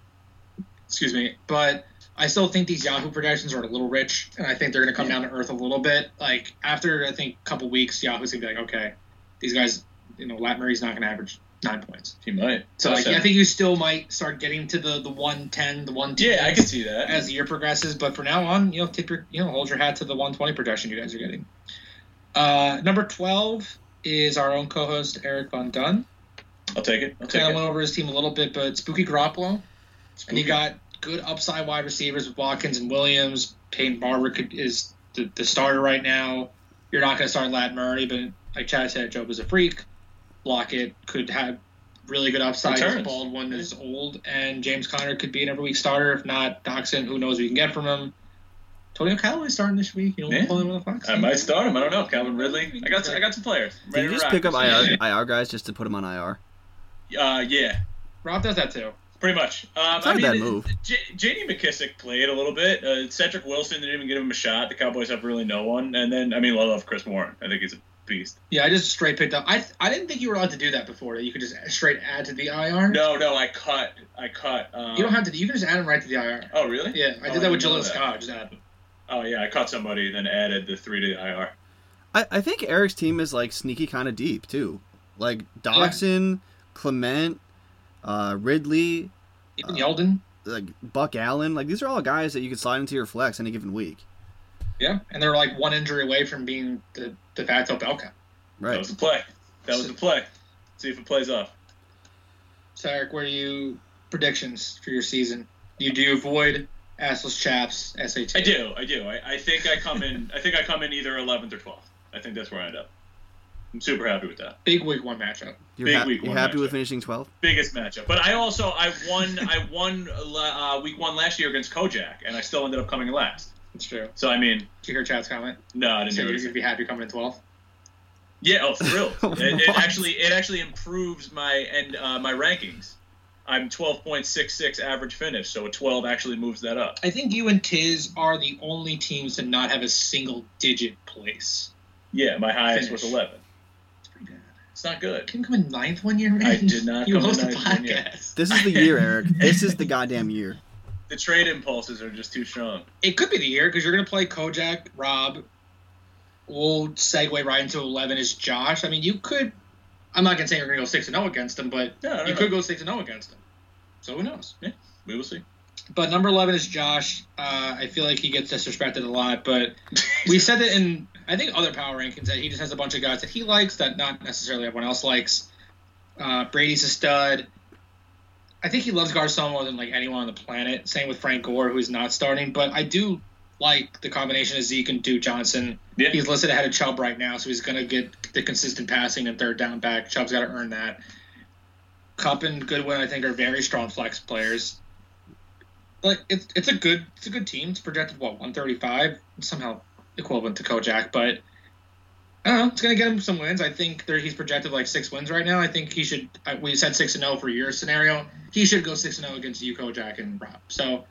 [SPEAKER 2] excuse me, but I still think these Yahoo projections are a little rich, and I think they're going to come
[SPEAKER 1] Yeah.
[SPEAKER 2] down to earth a little bit. Like after I think a couple weeks, Yahoo's going to be like, okay, these guys, you know, Lat Murray's not going to average nine points.
[SPEAKER 1] He might.
[SPEAKER 2] So like,
[SPEAKER 1] Touchdown.
[SPEAKER 2] I think you still might start getting to the the one ten, the one
[SPEAKER 1] yeah, I can see that.
[SPEAKER 2] as the year progresses. But for now on, you know, tip your, you know, hold your hat to the 120 projection you guys are getting. Uh, number 12 is our own co-host Eric Von Dunn.
[SPEAKER 1] I'll take it. I'll take
[SPEAKER 2] Kind of
[SPEAKER 1] it.
[SPEAKER 2] went over his team a little bit, but Spooky Garoppolo, and he got good upside wide receivers with Watkins and Williams. Peyton Barber could, is the, the starter right now. You're not going to start Lat Murray, but like Chad said, Job is a freak. Lockett could have really good upside.
[SPEAKER 1] Returns.
[SPEAKER 2] Baldwin is old, and James Conner could be an every week starter. If not, Doctson, who knows what you can get from him. Tony Callaway starting this week. You know,
[SPEAKER 1] Yeah.
[SPEAKER 2] pull him with a fox.
[SPEAKER 1] I might start him. I don't know. Calvin Ridley. I got I got some players. I'm
[SPEAKER 3] Did you just
[SPEAKER 1] rock
[SPEAKER 3] pick up. IR, IR guys just to put him on IR?
[SPEAKER 1] Uh, yeah,
[SPEAKER 2] Rob does that too.
[SPEAKER 1] Pretty much. Um,
[SPEAKER 3] It's not
[SPEAKER 1] I
[SPEAKER 3] a
[SPEAKER 1] mean,
[SPEAKER 3] bad
[SPEAKER 1] it-
[SPEAKER 3] move.
[SPEAKER 1] J- J.D. McKissic played a little bit. Uh, Cedric Wilson didn't even give him a shot. The Cowboys have really no one. And then, I mean, I love Chris Warren. I think he's a beast.
[SPEAKER 2] Yeah, I just straight picked up. I I didn't think you were allowed to do that before. That you could just straight add to the IR.
[SPEAKER 1] No, no, I cut. I cut. Um,
[SPEAKER 2] You don't have to. You can just add him right to the IR.
[SPEAKER 1] Oh, really?
[SPEAKER 2] Yeah, I
[SPEAKER 1] Oh,
[SPEAKER 2] did that with
[SPEAKER 1] didn't know
[SPEAKER 2] Jaleel
[SPEAKER 1] that.
[SPEAKER 2] Scott. Just add him.
[SPEAKER 1] Oh, yeah, I caught somebody, and then added the three to the IR.
[SPEAKER 3] I, I think Eric's team is like sneaky kind of deep too. Like Dodson, Clement, uh, Ridley,
[SPEAKER 2] Even
[SPEAKER 3] Uh,
[SPEAKER 2] Yeldon.
[SPEAKER 3] like Buck Allen. Like these are all guys that you could slide into your flex any given week.
[SPEAKER 2] Yeah, and they're like one injury away from being the de facto bell Right.
[SPEAKER 1] That was the play. That was the play. See if it plays off.
[SPEAKER 2] So Eric, what are you predictions for your season? You do avoid assless chaps SAT.
[SPEAKER 1] I do. I do. I, I think I come in. I think I come in either 11th or 12th. I think that's where I end up. I'm super happy with that.
[SPEAKER 2] Big week one matchup.
[SPEAKER 3] You're,
[SPEAKER 1] Big
[SPEAKER 3] hap-
[SPEAKER 1] week
[SPEAKER 3] you're
[SPEAKER 1] one
[SPEAKER 3] happy with finishing 12th?
[SPEAKER 1] Biggest matchup. But I also I won. I won uh, week one last year against Kojak, and I still ended up coming last.
[SPEAKER 2] That's true.
[SPEAKER 1] So I mean,
[SPEAKER 2] Did you hear Chad's comment?
[SPEAKER 1] no, I didn't
[SPEAKER 2] So you're gonna be happy coming in 12th.
[SPEAKER 1] Yeah, oh, thrilled. it, it actually it actually improves my and uh, my rankings. I'm 12.66 average finish, so a 12 actually moves that up.
[SPEAKER 2] I think you and Tiz are the only teams to not have a single digit place.
[SPEAKER 1] Yeah, my highest
[SPEAKER 2] Finish.
[SPEAKER 1] was 11.
[SPEAKER 2] It's pretty bad.
[SPEAKER 1] It's not good.
[SPEAKER 2] Can you come in ninth one year, man?
[SPEAKER 1] I did not
[SPEAKER 2] You
[SPEAKER 1] come in
[SPEAKER 2] host a
[SPEAKER 1] ninth one year.
[SPEAKER 2] podcast.
[SPEAKER 3] This is the year, Eric. This is the goddamn year.
[SPEAKER 1] The trade impulses are just too strong.
[SPEAKER 2] It could be the year because you're going to play Kojak, Rob. We'll segue right into 11 is Josh. I mean, you could. I'm not going to say you're going to go 6 and 0 against him, but
[SPEAKER 1] Yeah,
[SPEAKER 2] you
[SPEAKER 1] know.
[SPEAKER 2] could go 6 0 against him. So who knows?
[SPEAKER 1] Yeah, We will see.
[SPEAKER 2] But number 11 is Josh. Uh, I feel like he gets disrespected a lot, but we said that in, I think, other power rankings that he just has a bunch of guys that he likes that not necessarily everyone else likes. Uh, Brady's a stud. I think he loves Garcon more than like anyone on the planet. Same with Frank Gore, who's not starting. But I do like the combination of Zeke and Duke Johnson.
[SPEAKER 1] Yeah.
[SPEAKER 2] He's listed ahead of Chubb right now, so he's going to get the consistent passing and third down back. Chubb's got to earn that. Kupp and Goodwin, I think, are very strong flex players. But it's it's a good it's a good team. It's projected what 135, somehow equivalent to Kojak, but I don't know. It's gonna get him some wins. I think there, he's projected like six wins right now. I think he should. We said six and zero for your scenario. He should go six and zero against you, Kojak, and Rob. So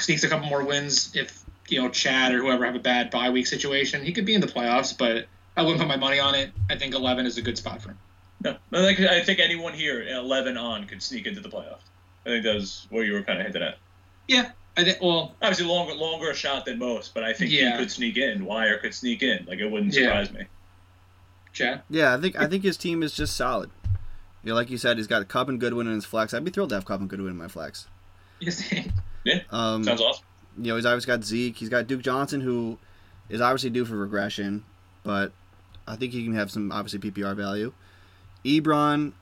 [SPEAKER 2] sneaks a couple more wins if you know Chad or whoever have a bad bye week situation. He could be in the playoffs, but I wouldn't put my money on it. I think 11 is a good spot for him.
[SPEAKER 1] No, I think, I think anyone here, 11 on, could sneak into the playoffs. I think that was what you were kind of hinting at.
[SPEAKER 2] I think. Well,
[SPEAKER 1] Obviously, longer longer a shot than most, but I think
[SPEAKER 2] Yeah.
[SPEAKER 1] he could sneak in. Wire could sneak in. Like, it wouldn't
[SPEAKER 2] Yeah.
[SPEAKER 1] surprise me.
[SPEAKER 2] Chad.
[SPEAKER 3] Yeah, I think I think his team is just solid. Yeah, like you said, he's got Kupp and Goodwin in his flex. I'd be thrilled to have Kupp and Goodwin in my flex.
[SPEAKER 2] Yes.
[SPEAKER 3] Um,
[SPEAKER 1] Sounds awesome.
[SPEAKER 3] you know, he's obviously got Zeke. He's got Duke Johnson, who is obviously due for regression, but I think he can have some obviously PPR value. Ebron,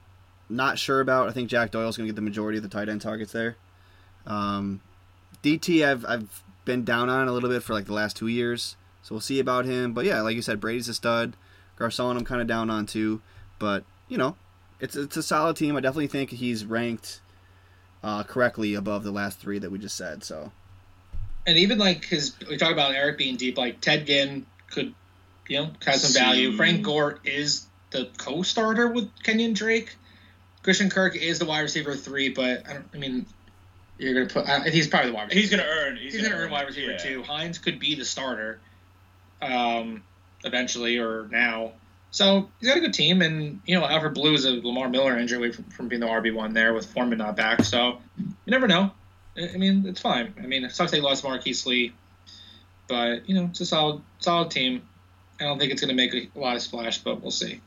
[SPEAKER 3] not sure about. I think Jack Doyle's going to get the majority of the tight end targets there. Um, DT, I've I've been down on a little bit for like the last two years, so we'll see about him. But yeah, like you said, Brady's a stud. Garcon, I'm kind of down on too, but you know, it's it's a solid team. I definitely think he's ranked uh, correctly above the last three that we just said. So,
[SPEAKER 2] and even like his, we talk about Eric being deep. Like Ted Ginn could, you know, have some value. Frank Gore is the co-starter with Kenyon Drake. Christian Kirk is the wide receiver three, but I don't. I mean, you're gonna put. Uh, he's probably the wide. receiver.
[SPEAKER 1] He's gonna earn. He's,
[SPEAKER 2] He's, gonna, earn wide receiver
[SPEAKER 1] yeah.
[SPEAKER 2] too. Hines could be the starter, um, eventually or now. So he's got a good team, and you know Alfred Blue is a Lamar Miller injury from, from being the RB one there with Foreman not back. So you never know. I mean, it's fine. I mean, it sucks they lost Marquise Lee, but you know it's a solid, solid team. I don't think it's going to make a lot of splash, but we'll see.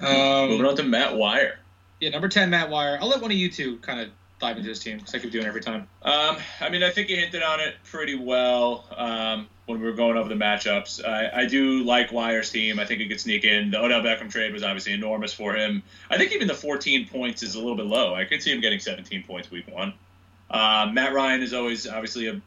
[SPEAKER 1] Moving
[SPEAKER 2] Um,
[SPEAKER 1] on to Matt Wire.
[SPEAKER 2] yeah, number ten, Matt Wire. I'll let one of you two kind of dive into this team because I keep doing every time.
[SPEAKER 1] Um, I mean, I think you hinted on it pretty well um, when we were going over the matchups. I, I do like Wire's team. I think he could sneak in. The Odell Beckham trade was obviously enormous for him. I think even the 14 points is a little bit low. I could see him getting 17 points week one. Um, Matt Ryan is always obviously a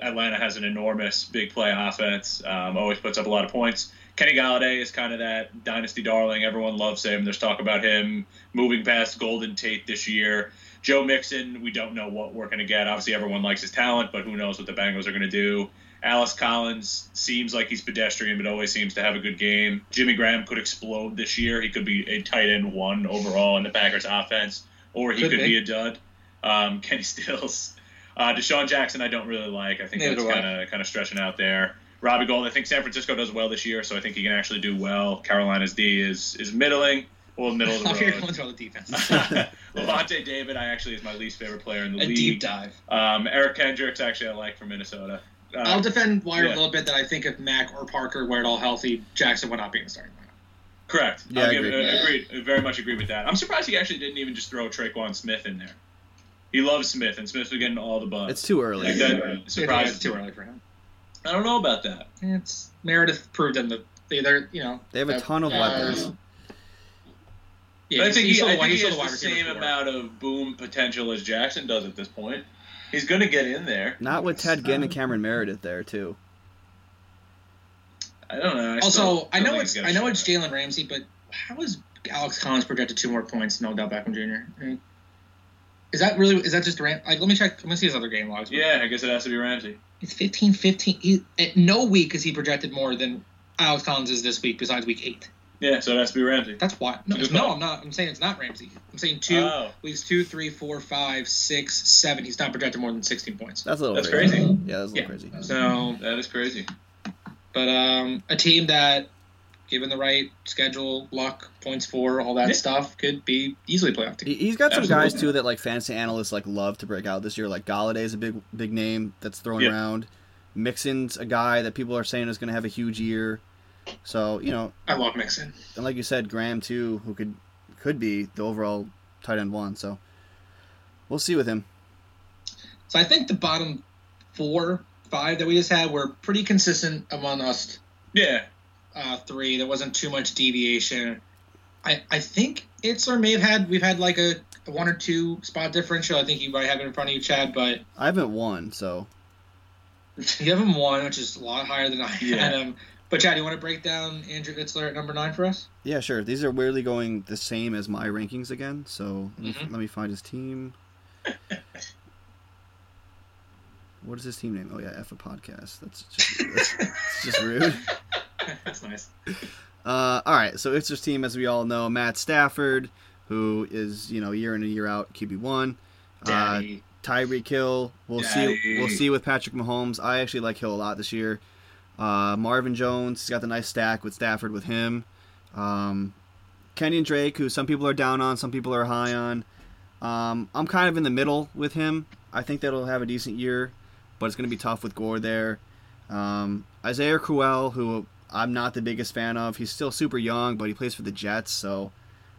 [SPEAKER 1] Atlanta has an enormous big play offense. Um, always puts up a lot of points. Kenny Golladay is kind of that dynasty darling. Everyone loves him. There's talk about him moving past Golden Tate this year. Joe Mixon, we don't know what we're going to get. Obviously, everyone likes his talent, but who knows what the Bengals are going to do. Alex Collins seems like he's pedestrian, but always seems to have a good game. Jimmy Graham could explode this year. He could be a tight end one overall in the Packers offense, or he
[SPEAKER 2] Could
[SPEAKER 1] could,
[SPEAKER 2] be.
[SPEAKER 1] be. a dud. Um, Kenny Stills. Uh, DeSean Jackson, I don't really like. I think
[SPEAKER 2] Neither
[SPEAKER 1] that's kind of kind of stretching out there. Robbie Gould, I think San Francisco does well this year, so I think he can actually do well. Carolina's D is is middling, well, middle of the
[SPEAKER 2] I'll hear
[SPEAKER 1] road.
[SPEAKER 2] going through all the defense.
[SPEAKER 1] Lavonte David, I actually is my least favorite player in the league.
[SPEAKER 2] a
[SPEAKER 1] league.
[SPEAKER 2] deep dive.
[SPEAKER 1] Um, Eric Kendricks, actually, I like from Minnesota. Uh,
[SPEAKER 2] I'll defend Wire
[SPEAKER 1] yeah.
[SPEAKER 2] a little bit that I think if Mac or Parker were at all healthy, Jackson would not be in the starting lineup.
[SPEAKER 1] correct.
[SPEAKER 3] Yeah,
[SPEAKER 1] I'll
[SPEAKER 3] I
[SPEAKER 1] give,
[SPEAKER 3] agree.
[SPEAKER 1] uh, agreed. I Very much agree with that. I'm surprised he actually didn't even just throw Tre'Quan Smith in there. He loves Smith, and Smith was getting all the buzz.
[SPEAKER 3] it's too early.
[SPEAKER 1] like that
[SPEAKER 2] It's
[SPEAKER 1] surprised.
[SPEAKER 2] too early for him.
[SPEAKER 1] I don't know about that.
[SPEAKER 2] It's Meredith proved them that they, they're you know
[SPEAKER 3] They have a ton of
[SPEAKER 2] uh,
[SPEAKER 3] weapons.
[SPEAKER 2] Yeah,
[SPEAKER 1] But I think
[SPEAKER 2] he's
[SPEAKER 1] he, I think he has
[SPEAKER 2] the
[SPEAKER 1] the same
[SPEAKER 2] four.
[SPEAKER 1] amount of boom potential as Jackson does at this point. He's going to get in there.
[SPEAKER 3] Not with Ted Ginn and um, Cameron Meredith there too.
[SPEAKER 1] I don't know. I
[SPEAKER 2] Also, I know it's I know it's. Jalen Ramsey, but how is Alex Collins projected two more points? No doubt Beckham Jr. I mean, Is that really? Is that just Ram? Like, let me check. Let me see his other game logs.
[SPEAKER 1] Yeah, I guess it has to be Ramsey.
[SPEAKER 2] It's 15 15. He, at no week is he projected more than Alex Collins is this week, besides week eight.
[SPEAKER 1] Yeah, so it has to be Ramsey.
[SPEAKER 2] That's why. No, no,
[SPEAKER 1] call.
[SPEAKER 2] I'm not. I'm saying it's not Ramsey. I'm saying two
[SPEAKER 1] Oh.
[SPEAKER 2] weeks two, three, four, five, six, seven. He's not projected more than 16 points.
[SPEAKER 3] That's a little
[SPEAKER 1] That's
[SPEAKER 3] crazy.
[SPEAKER 1] crazy.
[SPEAKER 3] Yeah, that's a little
[SPEAKER 2] Yeah.
[SPEAKER 3] crazy.
[SPEAKER 2] So,
[SPEAKER 1] That is crazy.
[SPEAKER 2] but um, a team that, given the right schedule, luck, points for, all that
[SPEAKER 1] Yeah.
[SPEAKER 2] stuff, could be easily playoff team.
[SPEAKER 3] He- He's got some guys too that like fantasy analysts like love to break out this year. Like Golladay is a big big name that's thrown
[SPEAKER 1] Yeah.
[SPEAKER 3] around. Mixon's a guy that people are saying is going to have a huge year. So you know,
[SPEAKER 2] I love Mixon.
[SPEAKER 3] and like you said, Graham too, who could could be the overall tight end one. So we'll see with him.
[SPEAKER 2] So I think the bottom four, five that we just had were pretty consistent among us
[SPEAKER 1] Yeah.
[SPEAKER 2] uh, three. There wasn't too much deviation. I I think Itzler may have had we've had like a, a one or two spot differential. I think you might have it in front of you, Chad, but
[SPEAKER 3] I haven't won, so
[SPEAKER 2] you haven't won, which is a lot higher than I
[SPEAKER 1] Yeah.
[SPEAKER 2] had him. But Chad, you want to break down Andrew Itzler at number nine for us?
[SPEAKER 3] yeah, sure. These are weirdly going the same as my rankings again. So let, me,
[SPEAKER 2] Mhm.
[SPEAKER 3] let me find his team. What is his team name? Oh yeah, F a podcast. That's just that's, it's just rude.
[SPEAKER 2] That's nice.
[SPEAKER 3] Uh, all right, so his team, as we all know, Matt Stafford, who is you know year in and year out QB one. Uh,
[SPEAKER 2] Daddy.
[SPEAKER 3] Tyreek Hill, we'll see. We'll see with Patrick Mahomes. I actually like Hill a lot this year. Uh, Marvin Jones, he's got the nice stack with Stafford with him. Um, Kenyon Drake, who some people are down on, some people are high on. Um, I'm kind of in the middle with him. I think that he'll have a decent year, but it's going to be tough with Gore there. Um, Isaiah Crowell, who I'm not the biggest fan of. He's still super young, but he plays for the Jets, so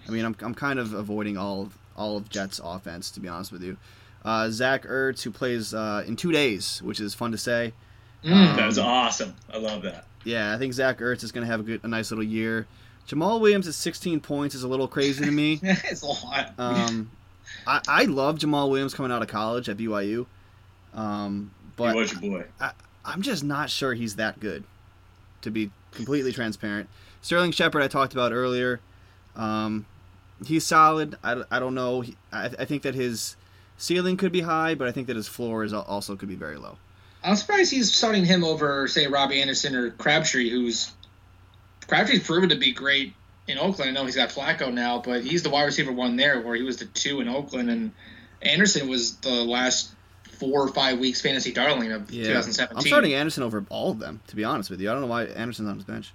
[SPEAKER 3] I mean, I'm, I'm kind of avoiding all of, all of Jets' offense, to be honest with you. Uh, Zach Ertz, who plays uh, in two days, which is fun to say.
[SPEAKER 2] Mm.
[SPEAKER 1] That was awesome. I love that.
[SPEAKER 3] Yeah, I think Zach Ertz is going to have a good, a nice little year. Jamaal Williams at 16 points is a little crazy to me.
[SPEAKER 2] it's a lot.
[SPEAKER 3] Um, I, I love Jamaal Williams coming out of college at BYU, um, but
[SPEAKER 1] he was your boy.
[SPEAKER 3] I, I'm just not sure he's that good. To be completely transparent, Sterling Shepard I talked about earlier. Um, he's solid. I, I don't know. He, I, I think that his ceiling could be high, but I think that his floor is also could be very low.
[SPEAKER 2] I'm surprised he's starting him over, say, Robby Anderson or Crabtree, who's Crabtree's proven to be great in Oakland. I know he's got Flacco now, but he's the wide receiver one there, where he was the two in Oakland, and Anderson was the last four or five weeks fantasy darling of
[SPEAKER 3] Yeah,
[SPEAKER 2] 2017.
[SPEAKER 3] I'm starting Anderson over all of them. To be honest with you, I don't know why Anderson's on his bench.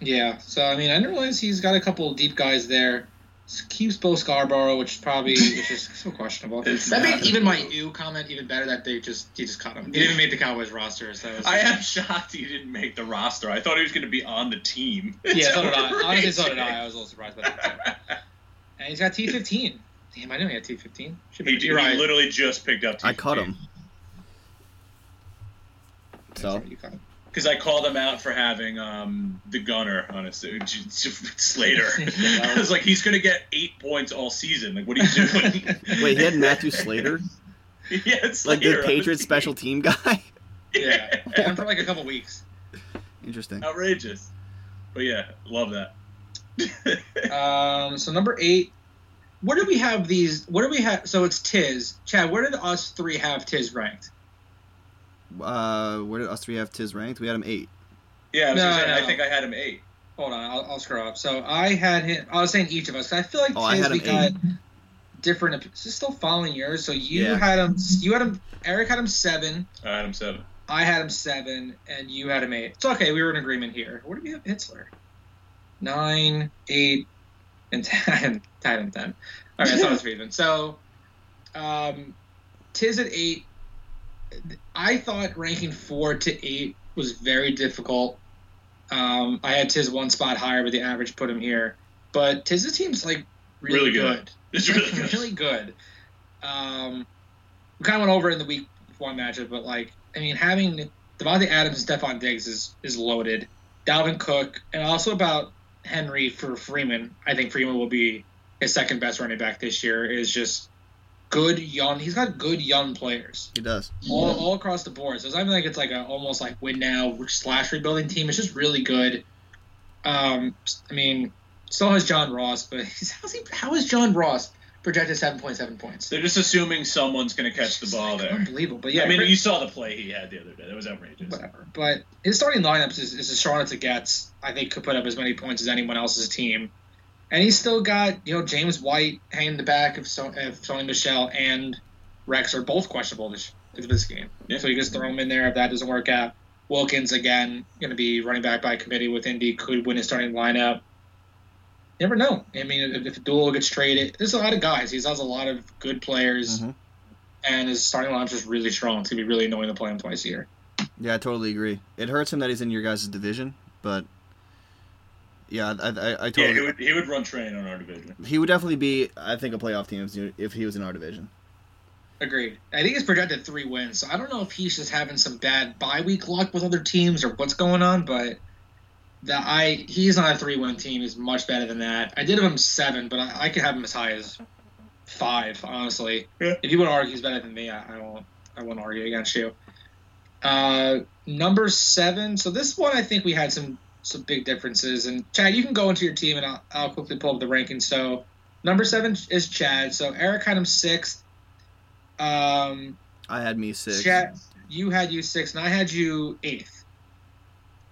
[SPEAKER 2] Yeah, so I mean, I didn't realize he's got a couple of deep guys there. Keeps Bo Scarborough, which is probably which is so questionable.
[SPEAKER 1] It's
[SPEAKER 2] that made even my ew comment even better. That they just he just cut him. He didn't even make the Cowboys roster. So was-
[SPEAKER 1] I am shocked he didn't make the roster. I thought he was going to be on the team.
[SPEAKER 2] yeah, so did I. Honestly, so did. I. I was a little surprised by that too. And he's got T15. Damn, I knew he had T15. Should be,
[SPEAKER 1] He,
[SPEAKER 2] you're
[SPEAKER 1] he
[SPEAKER 2] right.
[SPEAKER 1] literally just picked up.
[SPEAKER 3] I cut him.
[SPEAKER 2] That's
[SPEAKER 3] So
[SPEAKER 2] right, you cut him.
[SPEAKER 1] Because I called him out for having um, the gunner on his Slater. I was like, he's going to get eight points all season. Like, what are you doing?
[SPEAKER 3] Wait, he had Matthew Slater,
[SPEAKER 1] yeah, it's
[SPEAKER 3] like the Patriots special team guy.
[SPEAKER 2] Yeah, and for like a couple weeks.
[SPEAKER 3] Interesting.
[SPEAKER 1] outrageous. But yeah, love that.
[SPEAKER 2] Um, so number eight. Where do we have these? Where do we have? So it's Tiz. Chad, where did us three have Tiz ranked?
[SPEAKER 3] Uh, where did us three have Tiz ranked? We had him eight.
[SPEAKER 1] yeah, I, was
[SPEAKER 2] No,
[SPEAKER 1] gonna say, I think I had him eight.
[SPEAKER 2] Hold on, I'll, I'll scroll up. So I had him. I was saying each of us. I feel like
[SPEAKER 3] Oh, I
[SPEAKER 2] Tiz
[SPEAKER 3] had
[SPEAKER 2] we
[SPEAKER 3] him
[SPEAKER 2] got different. op- Is still following yours? So you
[SPEAKER 3] Yeah.
[SPEAKER 2] had him. You had him. Eric had him seven.
[SPEAKER 1] I had him seven.
[SPEAKER 2] I had him seven, and you had him eight. It's okay. We were in agreement here. Where do we have Hitzler? Nine, eight, and ten. Tied him ten. All right, that's not as even. So, um, Tiz at eight. I thought ranking four to eight was very difficult. Um, I had Tiz one spot higher, but the average put him here. But Tiz's team's like really,
[SPEAKER 1] Really good.
[SPEAKER 2] good.
[SPEAKER 1] It's really good.
[SPEAKER 2] really good. Um, we kind of went over in the week one matchup, but like, I mean, having Davante Adams and Stefon Diggs is is loaded. Dalvin Cook, and also about Henry for Freeman. I think Freeman will be his second best running back this year. Is just good young. He's got good young players
[SPEAKER 3] He does.
[SPEAKER 2] all, all across the board. So it's not like it's like a almost like win now slash rebuilding team. It's just really good. Um, I mean, still has John Ross, but he's, how's he, how is John Ross projected seven point seven points?
[SPEAKER 1] They're just assuming someone's going to catch the ball
[SPEAKER 2] like
[SPEAKER 1] there.
[SPEAKER 2] Unbelievable, but yeah,
[SPEAKER 1] I mean,
[SPEAKER 2] Chris-
[SPEAKER 1] you saw the play he had the other day. That was outrageous.
[SPEAKER 2] whatever. But his starting lineups is, is as strong as it gets. I think could put up as many points as anyone else's team. And he's still got, you know, James White hanging in the back of so, if Sony Michel and Rex are both questionable this, this game.
[SPEAKER 1] Yeah.
[SPEAKER 2] So you just throw him in there if that doesn't work out. Wilkins, again, going to be running back by committee with Indy, could win his starting lineup. You never know. I mean, if, if Duel gets traded, there's a lot of guys. He has a lot of good players,
[SPEAKER 3] Mhm.
[SPEAKER 2] and his starting lineup's just really strong. It's to be really annoying to play him twice a year.
[SPEAKER 3] Yeah, I totally agree. It hurts him that he's in your guys' division, but yeah, I, I, I
[SPEAKER 1] Yeah,
[SPEAKER 3] totally.
[SPEAKER 1] he would, he would run train on our division.
[SPEAKER 3] he would definitely be, I think, a playoff team if, if he was in our division.
[SPEAKER 2] Agreed. I think he's projected three wins. So I don't know if he's just having some bad bye week luck with other teams or what's going on, but the I he's on a three win team. He's much better than that. I did have him seven, but I, I could have him as high as five. Honestly,
[SPEAKER 1] Yeah.
[SPEAKER 2] if you would argue he's better than me, I, I won't. I won't argue against you. Uh, number seven. So this one, I think we had some some big differences. And Chad, you can go into your team, and I'll, I'll quickly pull up the rankings. So number seven is Chad. So Eric had him sixth. Um,
[SPEAKER 3] I had me six.
[SPEAKER 2] Chad, you had you sixth, and I had you eighth.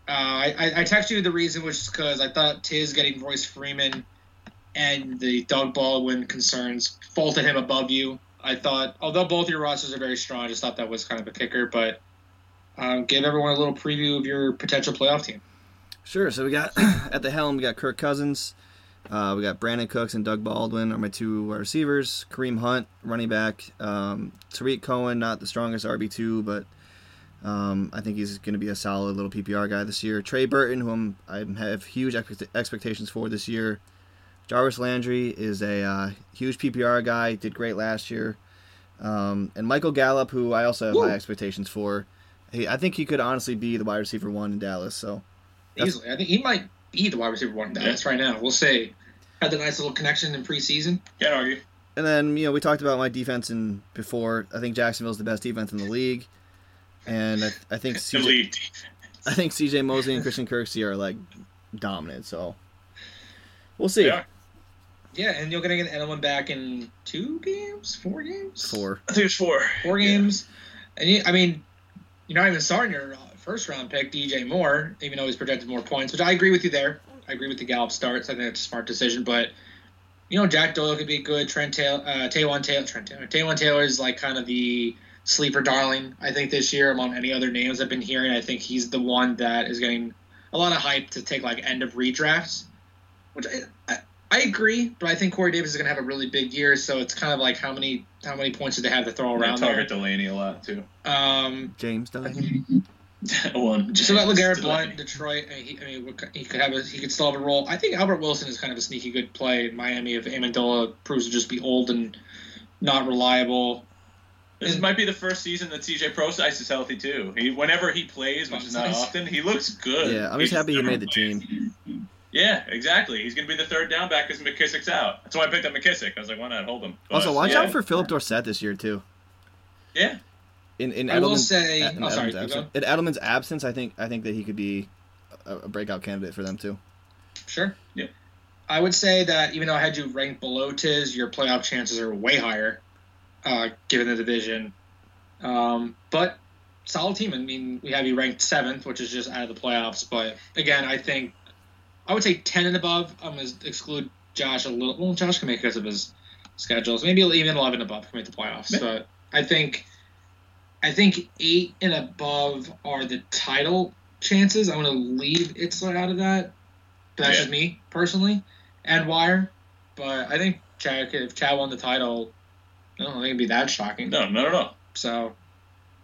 [SPEAKER 2] Uh, I, I, I texted you the reason, which is because I thought Tiz getting Royce Freeman and the Doug Baldwin concerns faulted him above you. I thought, although both your rosters are very strong, I just thought that was kind of a kicker. But um, give everyone a little preview of your potential playoff team.
[SPEAKER 3] Sure. So we got at the helm, we got Kirk Cousins, uh, we got Brandin Cooks and Doug Baldwin are my two receivers. Kareem Hunt, running back. Um, Tarik Cohen, not the strongest RB two, but um, I think he's going to be a solid little PPR guy this year. Trey Burton, whom I'm, have huge expect- expectations for this year. Jarvis Landry is a uh, huge PPR guy. Did great last year. Um, and Michael Gallup, who I also have
[SPEAKER 2] Woo.
[SPEAKER 3] high expectations for. He, I think he could honestly be the wide receiver one in Dallas. So
[SPEAKER 2] Easily, I think he might be the wide receiver one in
[SPEAKER 1] Yeah.
[SPEAKER 2] Right now. We'll say Had the nice little connection in preseason.
[SPEAKER 1] Can't argue.
[SPEAKER 3] And then you know we talked about my defense and before. I think Jacksonville's the best defense in the league, and I, I think CJ,
[SPEAKER 1] Elite.
[SPEAKER 3] I think CJ Mosley and Christian Kirksey are like dominant. So we'll see.
[SPEAKER 1] They are.
[SPEAKER 2] Yeah, and you're gonna get Edelman back in two games, four games,
[SPEAKER 3] Four.
[SPEAKER 1] I think it's four.
[SPEAKER 2] four games. And you, I mean, you're not even starting your first round pick, DJ Moore, even though he's projected more points. Which I agree with you there. I agree with the Gallup starts. I think it's a smart decision, but. You know, Jack Doyle could be good. Trent Taylor, uh, Taywan Taylor, Trent Taylor. Taywan Taylor is like kind of the sleeper darling, I think, this year among any other names I've been hearing. I think he's the one that is getting a lot of hype to take like end of redrafts, which I, I, I agree, but I think Corey Davis is going to have a really big year. So it's kind of like how many how many points do they have to throw around there?
[SPEAKER 1] target Delaney a lot too.
[SPEAKER 2] Um,
[SPEAKER 3] James does.
[SPEAKER 1] One.
[SPEAKER 2] so that Legarrette
[SPEAKER 1] Delaney.
[SPEAKER 2] Blount, Detroit, uh, he, I mean, he could have a, he could still have a role. I think Albert Wilson is kind of a sneaky good play in Miami if Amendola proves to just be old and not reliable.
[SPEAKER 1] This might be the first season that CJ Procise is healthy too. He, whenever he plays, which is not
[SPEAKER 2] Procise.
[SPEAKER 1] often, he looks good.
[SPEAKER 3] Yeah, I'm just
[SPEAKER 1] He's
[SPEAKER 3] happy he made the
[SPEAKER 1] played.
[SPEAKER 3] team.
[SPEAKER 1] Yeah, exactly. He's going to be the third down back because McKissic's out. That's why I picked up McKissic. I was like, why not hold him? But,
[SPEAKER 3] Also, watch
[SPEAKER 1] yeah,
[SPEAKER 3] out for Phillip Dorsett this year too.
[SPEAKER 1] Yeah,
[SPEAKER 3] In in
[SPEAKER 2] I will
[SPEAKER 3] Edelman's,
[SPEAKER 2] say,
[SPEAKER 3] in
[SPEAKER 2] oh sorry,
[SPEAKER 3] Edelman's
[SPEAKER 2] keep
[SPEAKER 3] absence, in Edelman's absence, I think I think that he could be a, a breakout candidate for them too.
[SPEAKER 2] Sure.
[SPEAKER 1] Yeah.
[SPEAKER 2] I would say that even though I had you ranked below Tiz, your playoff chances are way higher, uh, given the division. Um, but solid team. I mean, we have you ranked seventh, which is just out of the playoffs. But again, I think I would say ten and above. I'm gonna exclude Josh a little. Well, Josh can make it because of his schedules. Maybe even eleven above can make the playoffs.
[SPEAKER 1] Yeah.
[SPEAKER 2] But I think, I think eight and above are the title chances. I'm gonna leave Itzler out of that. But that's
[SPEAKER 1] Yeah.
[SPEAKER 2] just me personally, and Wire. But I think Chad, if Chad won the title, I don't think it'd be that shocking.
[SPEAKER 1] no, no, no, no.
[SPEAKER 2] So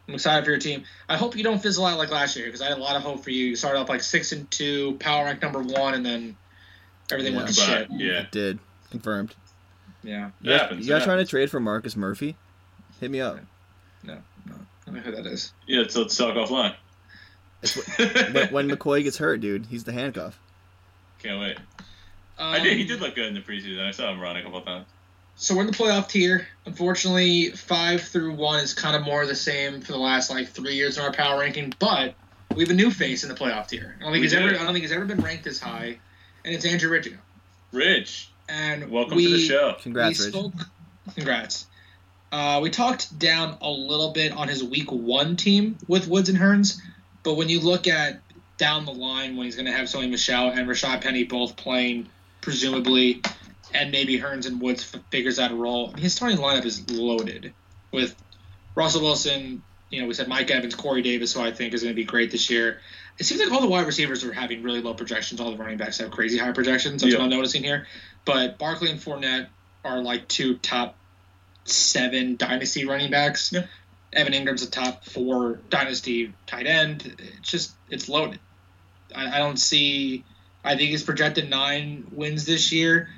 [SPEAKER 2] I'm excited for your team. I hope you don't fizzle out like last year because I had a lot of hope for you. You started off like six and two, power rank number one, and then everything went to shit.
[SPEAKER 1] yeah,
[SPEAKER 3] It did confirmed.
[SPEAKER 2] Yeah,
[SPEAKER 3] You guys,
[SPEAKER 1] happens,
[SPEAKER 3] you guys trying to trade for Marcus Murphy? Hit me up.
[SPEAKER 2] I don't know who that is.
[SPEAKER 1] yeah. Let's, let's talk offline.
[SPEAKER 3] It's when, when McCoy gets hurt, dude, he's the handcuff.
[SPEAKER 1] Can't wait.
[SPEAKER 2] Um,
[SPEAKER 1] I did. He did look good in the preseason. I saw him run a couple times.
[SPEAKER 2] So we're in the playoff tier. Unfortunately, five through one is kind of more the same for the last like three years in our power ranking, but we have a new face in the playoff tier. I don't think
[SPEAKER 1] We
[SPEAKER 2] he's
[SPEAKER 1] do.
[SPEAKER 2] ever. I don't think he's ever been ranked this high, and it's Andrew Ridgio.
[SPEAKER 1] Rich,
[SPEAKER 2] And
[SPEAKER 1] welcome
[SPEAKER 2] we,
[SPEAKER 1] to the show.
[SPEAKER 3] Congrats,
[SPEAKER 2] we
[SPEAKER 3] Rich.
[SPEAKER 2] spoke. Congrats. Uh, we talked down a little bit on his week one team with Woods and Hurns, but when you look at down the line when he's going to have Sony Michel and Rashad Penny both playing, presumably, and maybe Hurns and Woods f- figures out a role, I mean, his starting lineup is loaded with Russell Wilson. You know, we said Mike Evans, Corey Davis, who I think is going to be great this year. It seems like all the wide receivers are having really low projections. All the running backs have crazy high projections. That's
[SPEAKER 1] Yeah.
[SPEAKER 2] what I'm noticing here. But Barkley and Fournette are like two top seven dynasty running backs.
[SPEAKER 1] Yeah.
[SPEAKER 2] Evan Engram's a top four dynasty tight end. It's just it's loaded. I, I don't see. I think he's projected nine wins this year.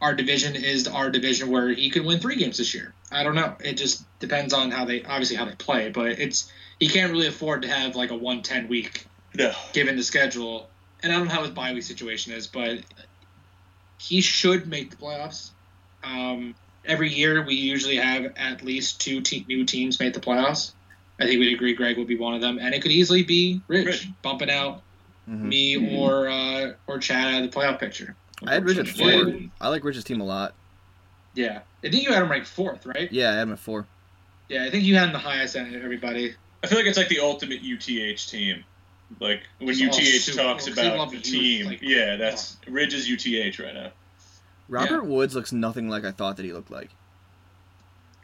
[SPEAKER 2] Our division is our division where he could win three games this year. I don't know. It just depends on how they obviously how they play, but it's he can't really afford to have like a one ten week
[SPEAKER 1] No.
[SPEAKER 2] given the schedule. And I don't know how his bye week situation is, but he should make the playoffs. Um, every year, we usually have at least two te- new teams make the playoffs. I think we'd agree Greg would be one of them, and it could easily be Rich,
[SPEAKER 1] Rich.
[SPEAKER 2] bumping out
[SPEAKER 3] Mhm.
[SPEAKER 2] me
[SPEAKER 1] Mhm.
[SPEAKER 2] or uh, or Chad out of the playoff picture.
[SPEAKER 3] I had Rich at four.
[SPEAKER 2] Yeah.
[SPEAKER 3] I like Rich's team a lot.
[SPEAKER 2] Yeah, I think you had him ranked fourth, right?
[SPEAKER 3] Yeah, I had him at four.
[SPEAKER 2] Yeah, I think you had him the highest out of everybody.
[SPEAKER 1] I feel like it's like the ultimate UTH team. Like when
[SPEAKER 2] It's
[SPEAKER 1] UTH talks
[SPEAKER 2] well, 'cause
[SPEAKER 1] about
[SPEAKER 2] love
[SPEAKER 1] the
[SPEAKER 2] the
[SPEAKER 1] team,
[SPEAKER 2] like-
[SPEAKER 1] yeah, that's Ridge's UTH right now.
[SPEAKER 3] Robert Woods looks nothing like I thought that he looked like.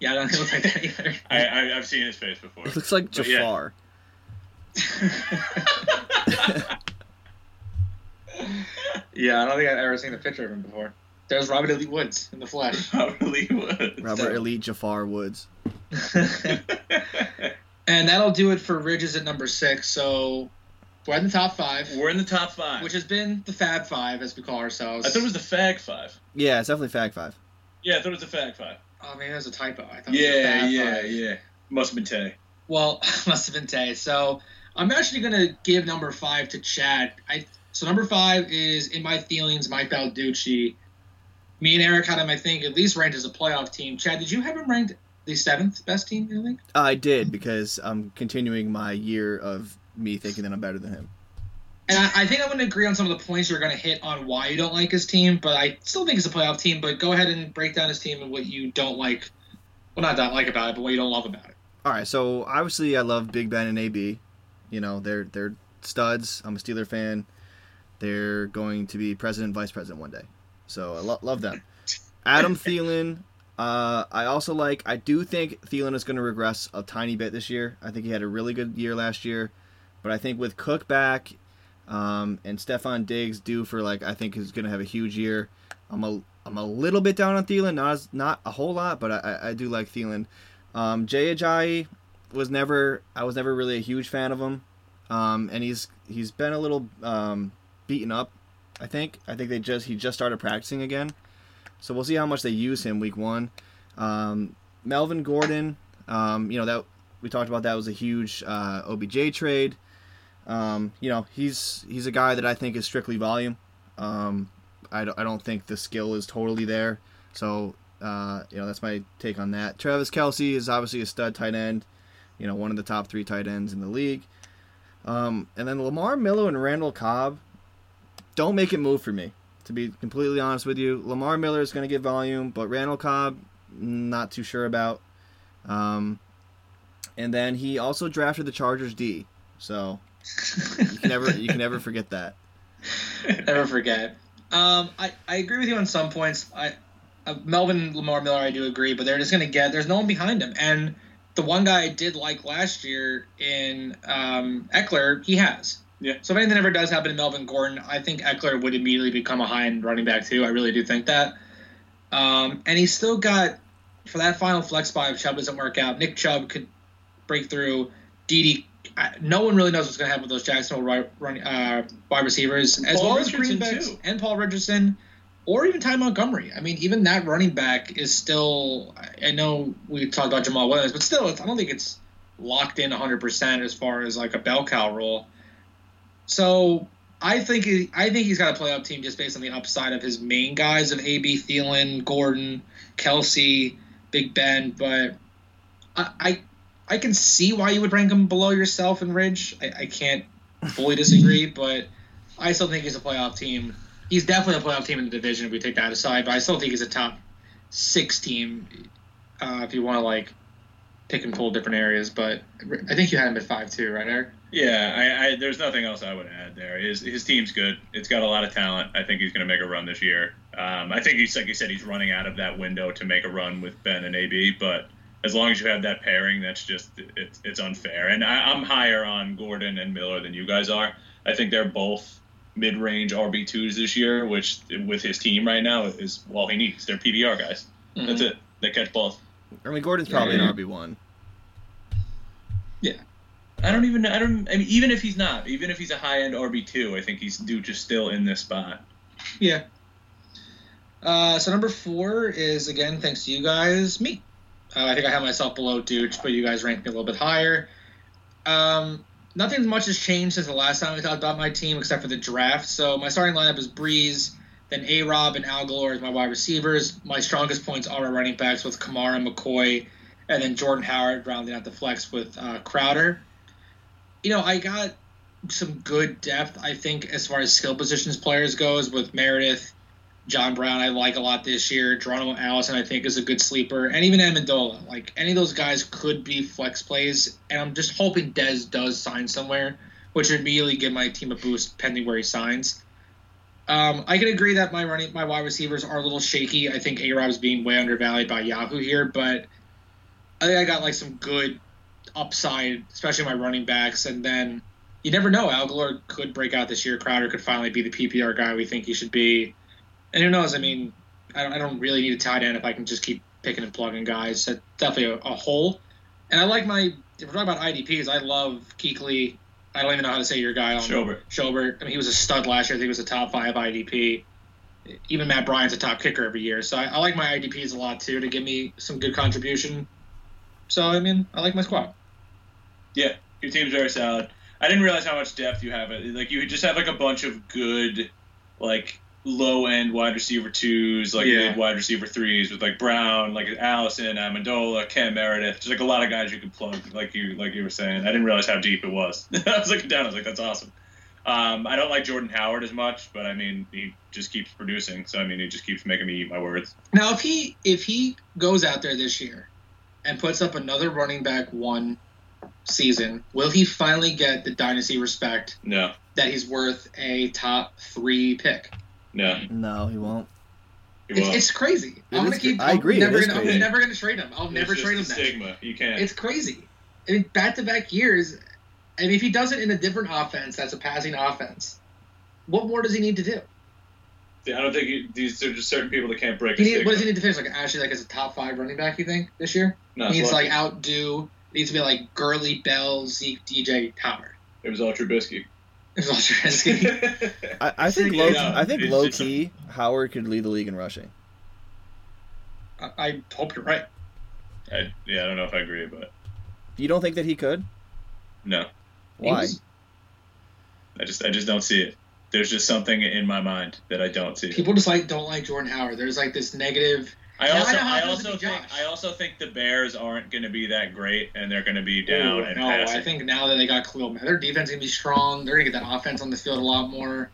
[SPEAKER 2] Yeah, I don't look like that either.
[SPEAKER 1] I, I I've seen his face before.
[SPEAKER 3] He looks like
[SPEAKER 1] But yeah.
[SPEAKER 3] Jafar.
[SPEAKER 2] yeah, I don't think I've ever seen a picture of him before. There's Robert Elite Woods in the flesh.
[SPEAKER 1] Probably would.
[SPEAKER 3] Robert Elite Jafar Woods.
[SPEAKER 2] and that'll do it for Ridges at number six. So we're in the top five,
[SPEAKER 1] We're in the top five.
[SPEAKER 2] which has been the Fab Five, as we call ourselves.
[SPEAKER 1] I thought it was the Fag Five.
[SPEAKER 3] Yeah, it's definitely Fag Five.
[SPEAKER 1] Yeah, I thought it was the Fag Five.
[SPEAKER 2] Oh, maybe that was a typo. I thought it was the
[SPEAKER 1] Yeah,
[SPEAKER 2] Fab
[SPEAKER 1] yeah,
[SPEAKER 2] Five.
[SPEAKER 1] yeah. Must have been Tay.
[SPEAKER 2] Well, must have been Tay. So I'm actually gonna give number five to Chad. I So number five is in my feelings, Mike Balducci. Me and Eric had him, I think, at least ranked as a playoff team. Chad, did you have him ranked the seventh best team in the league?
[SPEAKER 3] I did because I'm continuing my year of me thinking that I'm better than him.
[SPEAKER 2] And I, I think I'm going to agree on some of the points you're going to hit on why you don't like his team, but I still think it's a playoff team. But go ahead and break down his team and what you don't like. Well, not don't like about it, but what you don't love about it.
[SPEAKER 3] All right, so obviously I love Big Ben and AB. You know, they're they're studs. I'm a Steeler fan. They're going to be president, vice president one day. So I lo- love them. Adam Thielen. Uh, I also like. I do think Thielen is going to regress a tiny bit this year. I think he had a really good year last year, but I think with Cook back, um, and Stefon Diggs due for like I think is going to have a huge year. I'm a I'm a little bit down on Thielen, not as, not a whole lot, but I, I do like Thielen. Um, Jay Ajayi was never I was never really a huge fan of him, um, and he's he's been a little um, beaten up. I think I think they just he just started practicing again, so we'll see how much they use him week one. Um, Melvin Gordon, um, you know that we talked about that was a huge uh, OBJ trade. Um, you know he's he's a guy that I think is strictly volume. Um, I don't, I don't think the skill is totally there. So uh, you know that's my take on that. Travis Kelce is obviously a stud tight end. You know one of the top three tight ends in the league. Um, and then Lamar Miller and Randall Cobb don't make it move for me. To be completely honest with you, Lamar Miller is going to get volume, but Randall Cobb, not too sure about. Um, and then he also drafted the Chargers D, so you can never you can never forget that.
[SPEAKER 2] Never forget. Um, I, I agree with you on some points. I uh, Melvin Lamar Miller, I do agree, but they're just going to get. There's no one behind him, and the one guy I did like last year in um, Ekeler, he has.
[SPEAKER 1] Yeah.
[SPEAKER 2] So if anything ever does happen to Melvin Gordon, I think Ekeler would immediately become a high end running back too. I really do think that. Um, and he's still got for that final flex spot if Chubb doesn't work out. Nick Chubb could break through. Didi, no one really knows what's going to happen with those Jacksonville right, run, uh, wide receivers, as
[SPEAKER 1] Paul
[SPEAKER 2] well as
[SPEAKER 1] Richardson,
[SPEAKER 2] greenbacks
[SPEAKER 1] too.
[SPEAKER 2] and Paul Richardson, or even Ty Montgomery. I mean, even that running back is still. I know we talked about Jamaal Williams, but still, it's, I don't think it's locked in 100% as far as like a bell cow role. So I think he, I think he's got a playoff team just based on the upside of his main guys of AB, Thielen, Gordon, Kelce, Big Ben. But I I, I can see why you would rank him below yourself and Ridge. I, I can't fully disagree, but I still think he's a playoff team. He's definitely a playoff team in the division if we take that aside. But I still think he's a top six team uh, if you want to like pick and pull different areas. But I think you had him at five too, right, Eric?
[SPEAKER 1] Yeah, I, I, there's nothing else I would add there. His his team's good. It's got a lot of talent. I think he's going to make a run this year. Um, I think he's like you said, he's running out of that window to make a run with Ben and AB. But as long as you have that pairing, that's just it's it's unfair. And I, I'm higher on Gordon and Miller than you guys are. I think they're both mid-range RB twos this year, which with his team right now is all he needs. They're PPR guys. That's it. They catch balls.
[SPEAKER 3] I mean, Gordon's probably
[SPEAKER 2] Yeah.
[SPEAKER 3] an RB one. Yeah.
[SPEAKER 1] I don't even. I don't. I mean, even if he's not, even if he's a high end RB two, I think he's due just still in this spot.
[SPEAKER 2] Yeah. Uh, so number four is again thanks to you guys, me. Uh, I think I have myself below Dooch, but you guys ranked me a little bit higher. Um, nothing much has changed since the last time we talked about my team except for the draft. So my starting lineup is Brees, then A Rob and Al Galore as my wide receivers. My strongest points are our running backs with Kamara, McCoy, and then Jordan Howard rounding out the flex with uh, Crowder. You know, I got some good depth, I think, as far as skill positions players goes with Meredith, John Brown. I like a lot this year. Geronimo Allison, I think, is a good sleeper, and even Amendola. Like any of those guys could be flex plays, and I'm just hoping Dez does sign somewhere, which would immediately give my team a boost pending where he signs. Um, I can agree that my running my wide receivers are a little shaky. I think A Rob's being way undervalued by Yahoo here, but I think I got like some good upside, especially my running backs, and then you never know. Al could break out this year. Crowder could finally be the PPR guy we think he should be. And who knows? I mean, I don't, I don't really need a tight end if I can just keep picking and plugging guys. That's definitely a, a hole. And I like my. If we're talking about IDPs, I love Kuechly. I don't even know how to say your guy on
[SPEAKER 1] Schobert.
[SPEAKER 2] Schobert. I mean, he was a stud last year. I think he was a top five IDP. Even Matt Bryant's a top kicker every year. So I, I like my IDPs a lot too to give me some good contribution. So I mean, I like my squad.
[SPEAKER 1] Yeah, your team's very solid. I didn't realize how much depth you have. Like you just have like a bunch of good, like low end wide receiver twos, like
[SPEAKER 2] Yeah.
[SPEAKER 1] mid wide receiver threes with like Brown, like Allison, Amendola, Cam Meredith. Just like a lot of guys you could plug, like you like you were saying. I didn't realize how deep it was. I was looking down. I was like, that's awesome. Um, I don't like Jordan Howard as much, but I mean, he just keeps producing. So I mean, he just keeps making me eat my words.
[SPEAKER 2] Now, if he if he goes out there this year and puts up another running back one season, will he finally get the dynasty respect
[SPEAKER 1] No,
[SPEAKER 2] that he's worth a top three pick?
[SPEAKER 1] No,
[SPEAKER 3] No, he won't.
[SPEAKER 1] he
[SPEAKER 2] It's,
[SPEAKER 1] won't.
[SPEAKER 2] it's crazy.
[SPEAKER 3] It
[SPEAKER 2] I'm gonna keep.
[SPEAKER 3] cra- I
[SPEAKER 2] I'm
[SPEAKER 3] agree,
[SPEAKER 2] Never gonna. I'm never gonna trade him. I'll
[SPEAKER 1] It's
[SPEAKER 2] never
[SPEAKER 1] just
[SPEAKER 2] trade him.
[SPEAKER 1] the
[SPEAKER 2] That
[SPEAKER 1] stigma. You can't.
[SPEAKER 2] It's crazy. I mean, back to back years. I mean, if he does it in a different offense, that's a passing offense. What more does he need to do?
[SPEAKER 1] I don't think he, these are just certain people that can't break.
[SPEAKER 2] He
[SPEAKER 1] the
[SPEAKER 2] need, what does he need to finish? Like actually, like as a top five running back, you think this year?
[SPEAKER 1] No,
[SPEAKER 2] he needs to like outdo. Needs to be like Gurley, Bell, Zeke, DJ, Howard.
[SPEAKER 1] It was all Trubisky.
[SPEAKER 2] There's also Trubisky.
[SPEAKER 3] I, I think
[SPEAKER 2] Yeah,
[SPEAKER 3] low.
[SPEAKER 1] no,
[SPEAKER 3] I think
[SPEAKER 1] it's
[SPEAKER 3] low
[SPEAKER 1] just a-
[SPEAKER 3] key Howard could lead the league in rushing.
[SPEAKER 2] I, I hope you're right.
[SPEAKER 1] I, yeah, I don't know if I agree, but
[SPEAKER 3] You don't think that he could?
[SPEAKER 1] no,
[SPEAKER 3] Why?
[SPEAKER 2] He's-
[SPEAKER 1] I just I just don't see it. There's just something in my mind that I don't see.
[SPEAKER 2] People just like don't like Jordan Howard. There's like this negative.
[SPEAKER 1] I
[SPEAKER 2] Yeah, I
[SPEAKER 1] also
[SPEAKER 2] know
[SPEAKER 1] I, also think I also think the Bears aren't going to be that great, and they're going to be down
[SPEAKER 2] Ooh,
[SPEAKER 1] and
[SPEAKER 2] no,
[SPEAKER 1] passing.
[SPEAKER 2] I think now that they got Khalil their defense is gonna be strong. They're gonna get that offense on the field a lot more.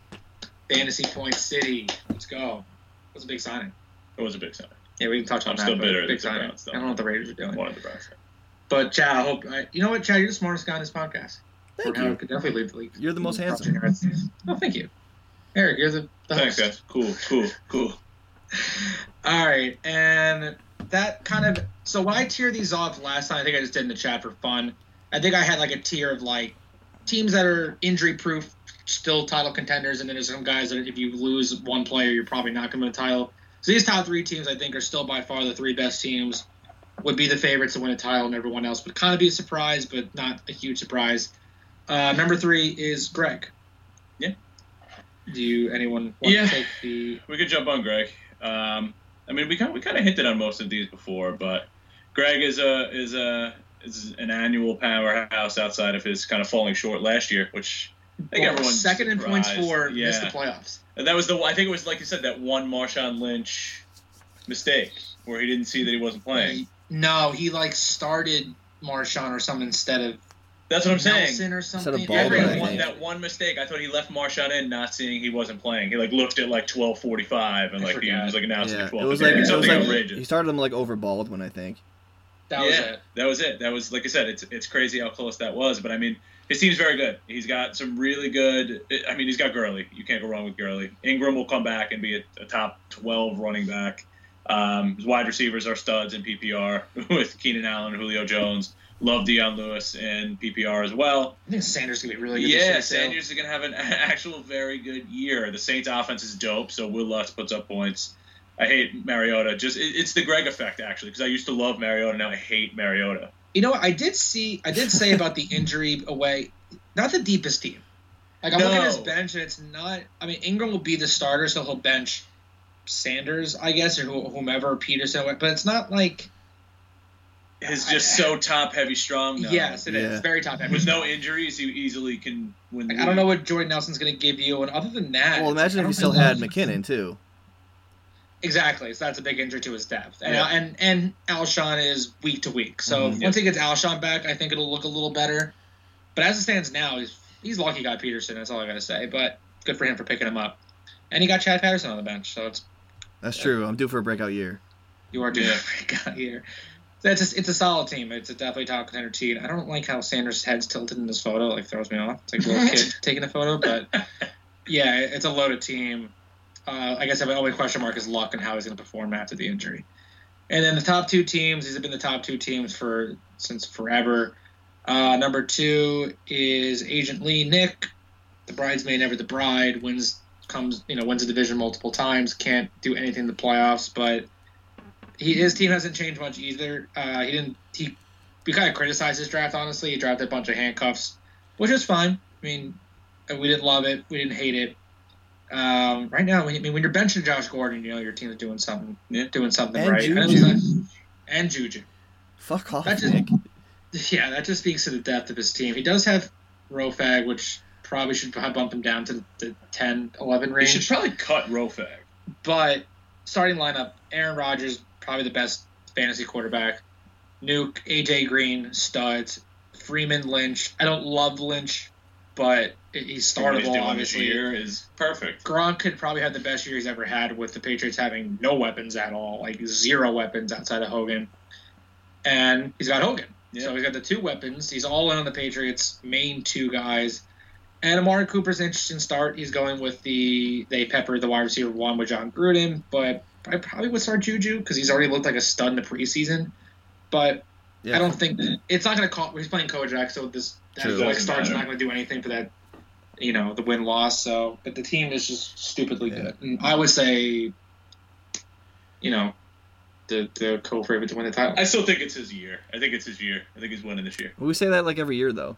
[SPEAKER 2] Fantasy Point City, let's go. That's a big signing.
[SPEAKER 1] it was a big signing.
[SPEAKER 2] Yeah, we can touch on
[SPEAKER 1] I'm
[SPEAKER 2] that.
[SPEAKER 1] still bitter
[SPEAKER 2] Big
[SPEAKER 1] the
[SPEAKER 2] signing.
[SPEAKER 1] Browns
[SPEAKER 2] I
[SPEAKER 1] don't.
[SPEAKER 2] don't know what the Raiders are doing.
[SPEAKER 1] One of the Browns.
[SPEAKER 2] But Chad, I hope I, you know what, Chad, you're the smartest guy on this podcast.
[SPEAKER 3] Thank you.
[SPEAKER 2] could definitely lead the league.
[SPEAKER 3] You're the most handsome.
[SPEAKER 2] Oh, thank you, Eric. You're the, the
[SPEAKER 1] Thanks,
[SPEAKER 2] host.
[SPEAKER 1] guys. Cool, cool, cool.
[SPEAKER 2] All right, and that kind of so when I tier these off last time, I think I just did in the chat for fun. I think I had like a tier of like teams that are injury proof, still title contenders, and then there's some guys that if you lose one player, you're probably not going to win a title. So these top three teams, I think, are still by far the three best teams. Would be the favorites to win a title, and everyone else would kind of be a surprise, but not a huge surprise. Uh, number three is Greg.
[SPEAKER 1] Yeah.
[SPEAKER 2] Do you anyone want
[SPEAKER 1] Yeah.
[SPEAKER 2] to take the?
[SPEAKER 1] We could jump on Greg. Um, I mean, we kind we kind of hinted on most of these before, but Greg is a is a is an annual powerhouse outside of his kind of falling short last year, which I think
[SPEAKER 2] Well,
[SPEAKER 1] everyone's
[SPEAKER 2] second in points for
[SPEAKER 1] Yeah.
[SPEAKER 2] missed the playoffs.
[SPEAKER 1] And that was the I think it was like you said that one Marshawn Lynch mistake where he didn't see that he wasn't playing.
[SPEAKER 2] No, he like started Marshawn or something instead of
[SPEAKER 1] That's what I'm saying.
[SPEAKER 2] Nelson or something.
[SPEAKER 3] of
[SPEAKER 1] Yeah,
[SPEAKER 3] Baldwin,
[SPEAKER 1] that, one, that one mistake, I thought he left Marshawn in, not seeing he wasn't playing. He like looked at like 12:45 and like he was like announcing
[SPEAKER 3] Yeah,
[SPEAKER 1] at
[SPEAKER 3] it was like, it was
[SPEAKER 1] something
[SPEAKER 3] like
[SPEAKER 1] outrageous.
[SPEAKER 3] he started him like over Baldwin, I think.
[SPEAKER 2] that was
[SPEAKER 1] yeah,
[SPEAKER 2] it.
[SPEAKER 1] that was it. That was like I said, it's it's crazy how close that was. But I mean, his team's very good. He's got some really good. I mean, he's got Gurley. You can't go wrong with Gurley. Ingram will come back and be a, a top 12 running back. Um, his wide receivers are studs in PPR with Keenan Allen, Julio Jones. Love Dion Lewis in PPR as well.
[SPEAKER 2] I think Sanders is gonna be really good.
[SPEAKER 1] Yeah,
[SPEAKER 2] this year.
[SPEAKER 1] Sanders is going to have an actual very good year. The Saints offense is dope, so Wil Lutz puts up points. I hate Mariota. Just it, it's the Greg effect actually, because I used to love Mariota. Now I hate Mariota.
[SPEAKER 2] You know what? I did see. I did say about the injury away. Not the deepest team. Like I'm looking at his bench, and it's not. I mean, Ingram will be the starter, so he'll bench Sanders, I guess, or whomever Peterson. But it's not like.
[SPEAKER 1] He's just so top heavy strong now.
[SPEAKER 2] Yes, it is.
[SPEAKER 3] Yeah.
[SPEAKER 2] It's very top heavy.
[SPEAKER 1] With no injuries, he easily can win. the
[SPEAKER 2] Like, I don't know what Jordan Nelson's going to give you, and other than that,
[SPEAKER 3] Well, imagine if
[SPEAKER 2] I
[SPEAKER 3] he still had McKinnon too.
[SPEAKER 2] Exactly, so that's a big injury to his depth, and
[SPEAKER 1] Yeah.
[SPEAKER 2] and and Alshon is week to week. So
[SPEAKER 3] Mhm.
[SPEAKER 2] once he gets Alshon back, I think it'll look a little better. But as it stands now, he's he's lucky he got Peterson. That's all I gotta say. But good for him for picking him up, and he got Chad Patterson on the bench, so it's
[SPEAKER 3] That's true. I'm due for a breakout year.
[SPEAKER 2] you are due
[SPEAKER 1] Yeah.
[SPEAKER 2] a breakout here. It's a, it's a solid team. It's a definitely top contender team. I don't like how Sanders' head's tilted in this photo. Like throws me off. It's like a little kid taking a photo, but yeah, it's a loaded team. Uh, I guess my only question mark is luck and how he's going to perform after the injury. And then the top two teams, these have been the top two teams for since forever. Uh, number two is Agent Lee Nick, the bridesmaid, never the bride. Wins comes, you know, wins a division multiple times. Can't do anything in the playoffs, but he his team hasn't changed much either. Uh, he didn't. He we kind of criticized his draft. Honestly, he drafted a bunch of handcuffs, which is fine. I mean, we didn't love it. We didn't hate it. Um, right now, when, you- I mean, when you're benching Josh Gordon, you know your team's doing something,
[SPEAKER 1] Yeah.
[SPEAKER 2] doing something
[SPEAKER 3] And
[SPEAKER 2] right. And,
[SPEAKER 3] Juju.
[SPEAKER 2] not- and Juju.
[SPEAKER 3] Fuck off,
[SPEAKER 2] That just-
[SPEAKER 3] Nick.
[SPEAKER 2] Yeah, that just speaks to the depth of his team. He does have Rofag, which probably should bump him down to the 10, 11
[SPEAKER 1] They
[SPEAKER 2] range.
[SPEAKER 1] should probably cut Rofag.
[SPEAKER 2] But starting lineup, Aaron Rodgers, probably the best fantasy quarterback. Nuke, AJ Green, studs. Freeman, Lynch. I don't love Lynch, but he's startable, obviously.
[SPEAKER 1] this year is perfect.
[SPEAKER 2] Gronk could probably have the best year he's ever had with the Patriots having no weapons at all, like zero weapons outside of Hogan. And he's got Hogan.
[SPEAKER 1] Yeah.
[SPEAKER 2] So he's got the two weapons. He's all in on the Patriots' main two guys. And Amari Cooper's an interesting start. He's going with the they peppered the wide receiver one with Jon Gruden, but I probably would start Juju because he's already looked like a stud in the preseason. But
[SPEAKER 3] Yeah.
[SPEAKER 2] I don't think it's not going to call. He's playing Kojak, so this that
[SPEAKER 3] True.
[SPEAKER 2] like
[SPEAKER 1] Doesn't
[SPEAKER 2] start's not going to do anything for that. You know the win loss. So, but the team is just stupidly
[SPEAKER 3] Yeah.
[SPEAKER 2] good. And I would say, you know, the the co-favorite to win the title.
[SPEAKER 1] I still think it's his year. I think it's his year. I think he's winning this year.
[SPEAKER 3] We say that like every year though.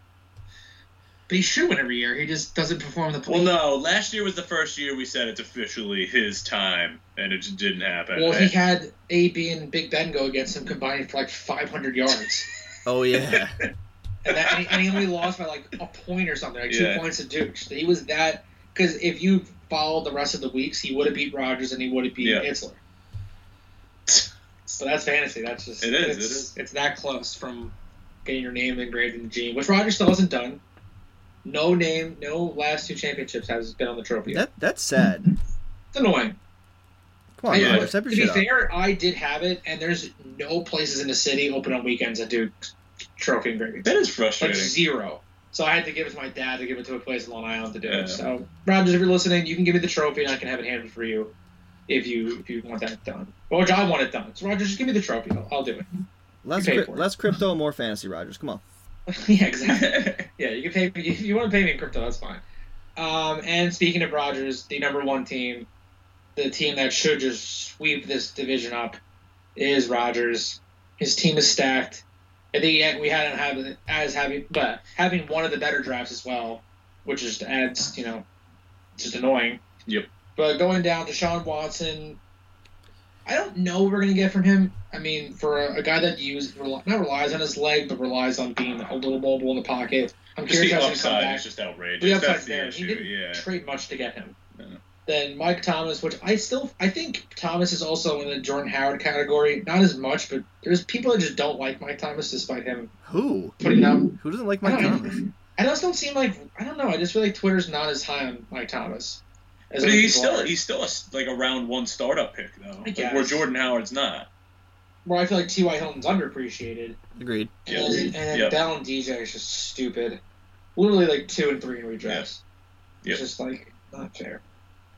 [SPEAKER 2] But he should win every year. He just doesn't perform the play.
[SPEAKER 1] Well, no. Last year was the first year we said it's officially his time, and it just didn't happen.
[SPEAKER 2] Well, he had AB and Big Ben go against him combining for like 500 yards.
[SPEAKER 3] Oh yeah.
[SPEAKER 2] and, that, and, he, and he only lost by like a point or something, like two
[SPEAKER 1] Yeah.
[SPEAKER 2] points to Duke. So he was that because if you followed the rest of the weeks, he would have beat Rogers and he would have beat
[SPEAKER 1] Yeah.
[SPEAKER 2] Itzler. So that's fantasy. That's just
[SPEAKER 1] It is,
[SPEAKER 2] It's,
[SPEAKER 1] it is.
[SPEAKER 2] It's that close from getting your name engraved in the gene, which Rogers still hasn't done. No name, no last two championships has been on the trophy.
[SPEAKER 3] that that's sad.
[SPEAKER 2] It's annoying.
[SPEAKER 3] Come on,
[SPEAKER 2] I-
[SPEAKER 3] Rodgers,
[SPEAKER 2] to be
[SPEAKER 3] shit up.
[SPEAKER 2] fair, I did have it, and there's no places in the city open on weekends that do trophy engravings.
[SPEAKER 1] that is
[SPEAKER 2] like
[SPEAKER 1] frustrating.
[SPEAKER 2] zero. So I had to give it to my dad to give it to a place in Long Island to do
[SPEAKER 1] Yeah.
[SPEAKER 2] it. So Rogers, if you're listening, you can give me the trophy and I can have it handed for you if you if you want that done. Or I want it done. So Rogers, just give me the trophy. I'll, I'll do it.
[SPEAKER 3] Less,
[SPEAKER 2] You
[SPEAKER 3] cri-
[SPEAKER 2] it.
[SPEAKER 3] less crypto, more fantasy, Rogers. Come on.
[SPEAKER 2] yeah, exactly. Yeah, you can pay me if you want to pay me in crypto. That's fine. Um, and speaking of Rogers, the number one team, the team that should just sweep this division up, is Rogers. His team is stacked. I think we hadn't have as having, but having one of the better drafts as well, which just adds, you know, just annoying.
[SPEAKER 1] Yep.
[SPEAKER 2] But going down to Sean Watson, I don't know what we're gonna get from him. I mean, for a, a guy that use rel- not relies on his leg, but relies on being a little mobile in the pocket. I'm
[SPEAKER 1] just
[SPEAKER 2] curious
[SPEAKER 1] the
[SPEAKER 2] how he's gonna come
[SPEAKER 1] upside
[SPEAKER 2] back.
[SPEAKER 1] is just outrageous.
[SPEAKER 2] The
[SPEAKER 1] That's
[SPEAKER 2] upside's
[SPEAKER 1] the
[SPEAKER 2] there. He didn't
[SPEAKER 1] Yeah.
[SPEAKER 2] trade much to get him.
[SPEAKER 1] No.
[SPEAKER 2] Then Mike Thomas, which I still I think Thomas is also in the Jordan Howard category. Not as much, but there's people that just don't like Mike Thomas despite him
[SPEAKER 3] Who?
[SPEAKER 2] putting up.
[SPEAKER 3] Who doesn't like Mike
[SPEAKER 2] don't,
[SPEAKER 3] Thomas?
[SPEAKER 2] I just don't seem like I don't know. I just feel like Twitter's not as high on Mike Thomas. As
[SPEAKER 1] But he's still
[SPEAKER 2] are.
[SPEAKER 1] he's still a, s- like a round one startup pick though, like,
[SPEAKER 2] guess.
[SPEAKER 1] where Jordan Howard's not.
[SPEAKER 2] Where I feel like T.Y. Hilton's underappreciated.
[SPEAKER 3] Agreed.
[SPEAKER 1] Yeah.
[SPEAKER 2] And, and then
[SPEAKER 1] Yep.
[SPEAKER 2] Bell and DJ is just stupid. Literally like two and three in redrafts.
[SPEAKER 1] Yep.
[SPEAKER 2] It's just like not fair.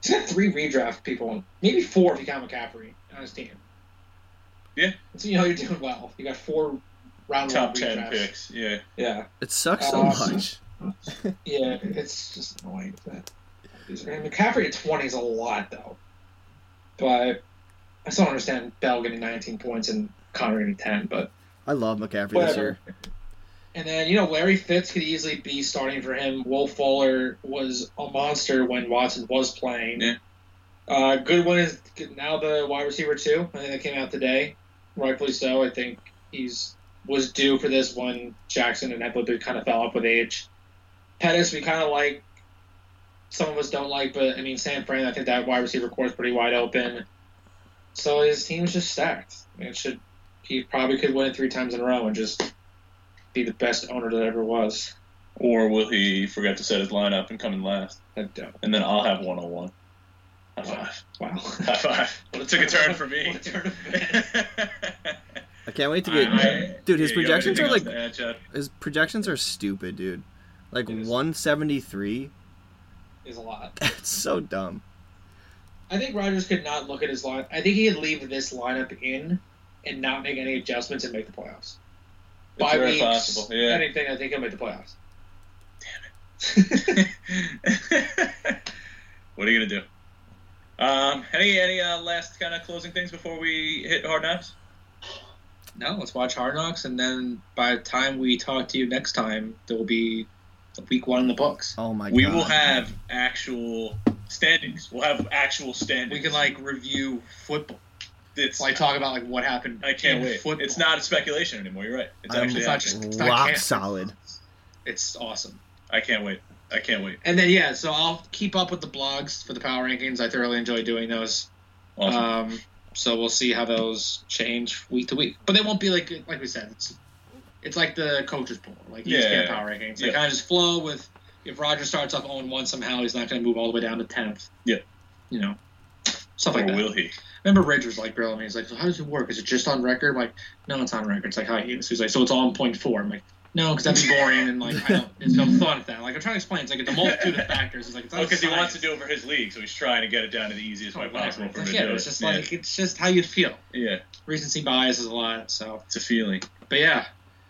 [SPEAKER 2] He's got three redraft people, maybe four if you count McCaffrey on his team.
[SPEAKER 1] Yeah.
[SPEAKER 2] So you know you're doing well. You got four round
[SPEAKER 1] Top
[SPEAKER 2] one
[SPEAKER 1] ten
[SPEAKER 2] redrafts.
[SPEAKER 1] picks. Yeah.
[SPEAKER 2] Yeah,
[SPEAKER 3] It sucks so
[SPEAKER 2] Awesome.
[SPEAKER 3] much.
[SPEAKER 2] yeah, it's just annoying that. these are- and McCaffrey at twenty is a lot though, but I still don't understand Bell getting 19 points and Conner getting 10, but
[SPEAKER 3] I love McCaffrey this year.
[SPEAKER 2] And then, you know, Larry Fitz could easily be starting for him. Will Fuller was a monster when Watson was playing.
[SPEAKER 1] Yeah.
[SPEAKER 2] Uh, Goodwin is now the wide receiver, too. I think that came out today. Rightfully so. I think he's was due for this when Jackson and Eckler kind of fell off with age. Pettis, we kind of like. Some of us don't like, but I mean, Sam Fran, I think that wide receiver core is pretty wide open. So his team's just stacked. I mean, it should he probably could win it three times in a row and just be the best owner that ever was.
[SPEAKER 1] Or will he forget to set his lineup and come in last,
[SPEAKER 2] I don't.
[SPEAKER 1] and then I'll have one on one. High five.
[SPEAKER 2] Wow.
[SPEAKER 1] High five. Well, it took a turn for me.
[SPEAKER 2] Turn of events.
[SPEAKER 3] I can't wait to get.
[SPEAKER 1] I-
[SPEAKER 3] dude, his
[SPEAKER 1] yeah, you got
[SPEAKER 3] projections are like
[SPEAKER 1] else to add, Chad?
[SPEAKER 3] his projections are stupid, dude. Like 173.
[SPEAKER 2] is a lot.
[SPEAKER 3] That's so dumb.
[SPEAKER 2] I think Rogers could not look at his line. I think he could leave this lineup in and not make any adjustments and make the playoffs.
[SPEAKER 1] It's
[SPEAKER 2] Five
[SPEAKER 1] very
[SPEAKER 2] weeks,
[SPEAKER 1] possible. Yeah.
[SPEAKER 2] anything, I think he'll make the playoffs. Damn it!
[SPEAKER 1] what are you gonna do? Um, any any uh, last kind of closing things before we hit hard knocks?
[SPEAKER 2] No, let's watch Hard Knocks, and then by the time we talk to you next time, there will be week one in the books.
[SPEAKER 3] Oh my god.
[SPEAKER 1] We
[SPEAKER 3] god.
[SPEAKER 1] will have actual standings. We'll have actual standings.
[SPEAKER 2] We can like review football,
[SPEAKER 1] It's
[SPEAKER 2] like talk about like what happened.
[SPEAKER 1] I can't wait.
[SPEAKER 2] Football.
[SPEAKER 1] It's not a speculation anymore. You're right. It's
[SPEAKER 3] I'm-
[SPEAKER 1] actually
[SPEAKER 2] It's not just it's not
[SPEAKER 3] rock solid.
[SPEAKER 2] It's awesome.
[SPEAKER 1] I can't wait. I can't wait.
[SPEAKER 2] And then yeah, so I'll keep up with the blogs for the power rankings. I thoroughly enjoy doing those.
[SPEAKER 1] Awesome.
[SPEAKER 2] Um, so we'll see how those change week to week, but they won't be like like we said. It's it's like the coaches pool, like
[SPEAKER 1] Yeah, yeah,
[SPEAKER 2] power rankings. They
[SPEAKER 1] yeah.
[SPEAKER 2] kind of just flow with. If Roger starts off 0 1 somehow, he's not going to move all the way down to 10th.
[SPEAKER 1] Yeah.
[SPEAKER 2] You know, stuff like
[SPEAKER 1] or
[SPEAKER 2] that.
[SPEAKER 1] will he?
[SPEAKER 2] Remember, Ridge was like grilling me. He's like, so how does it work? Is it just on record? I'm like, no, it's on record. It's like how he is. He's like, so it's all in point four. I'm like, no, because that'd be boring and like, I don't, there's no fun with that. Like, I'm trying to explain. It's like it's a multitude of factors. It's like, it's not
[SPEAKER 1] Oh, because he wants to do it for his league, so he's trying to get it down to the easiest
[SPEAKER 2] Oh,
[SPEAKER 1] way possible for him
[SPEAKER 2] Like,
[SPEAKER 1] to
[SPEAKER 2] yeah,
[SPEAKER 1] do
[SPEAKER 2] it's
[SPEAKER 1] it.
[SPEAKER 2] just
[SPEAKER 1] yeah.
[SPEAKER 2] like it's just how you feel.
[SPEAKER 1] yeah,
[SPEAKER 2] Recency bias is a lot. So,
[SPEAKER 1] it's a feeling.
[SPEAKER 2] but yeah,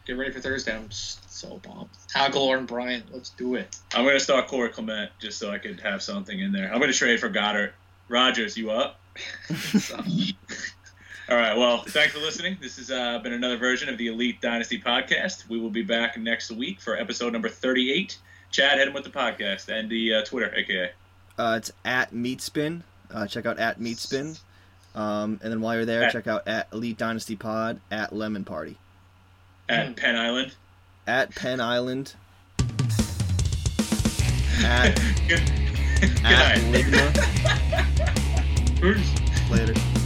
[SPEAKER 2] get ready for Thursday. I'm just so pumped. Agholor and Bryant, let's do it.
[SPEAKER 1] I'm gonna start Corey Clement just so I could have something in there. I'm gonna trade for Goddard. Rogers, you up? All right. Well, thanks for listening. This has uh, been another version of the Elite Dynasty podcast. We will be back next week for episode number 38. Chad, hit him with the podcast and the uh, Twitter, aka.
[SPEAKER 3] Uh, it's at Meatspin. Uh, check out at Meatspin. Um, and then while you're there,
[SPEAKER 1] At-
[SPEAKER 3] check out at Elite Dynasty Pod at Lemon Party
[SPEAKER 1] at
[SPEAKER 2] Mm.
[SPEAKER 1] Penn Island.
[SPEAKER 3] At Penn Island at
[SPEAKER 1] good, good
[SPEAKER 3] at. Ligma. Later.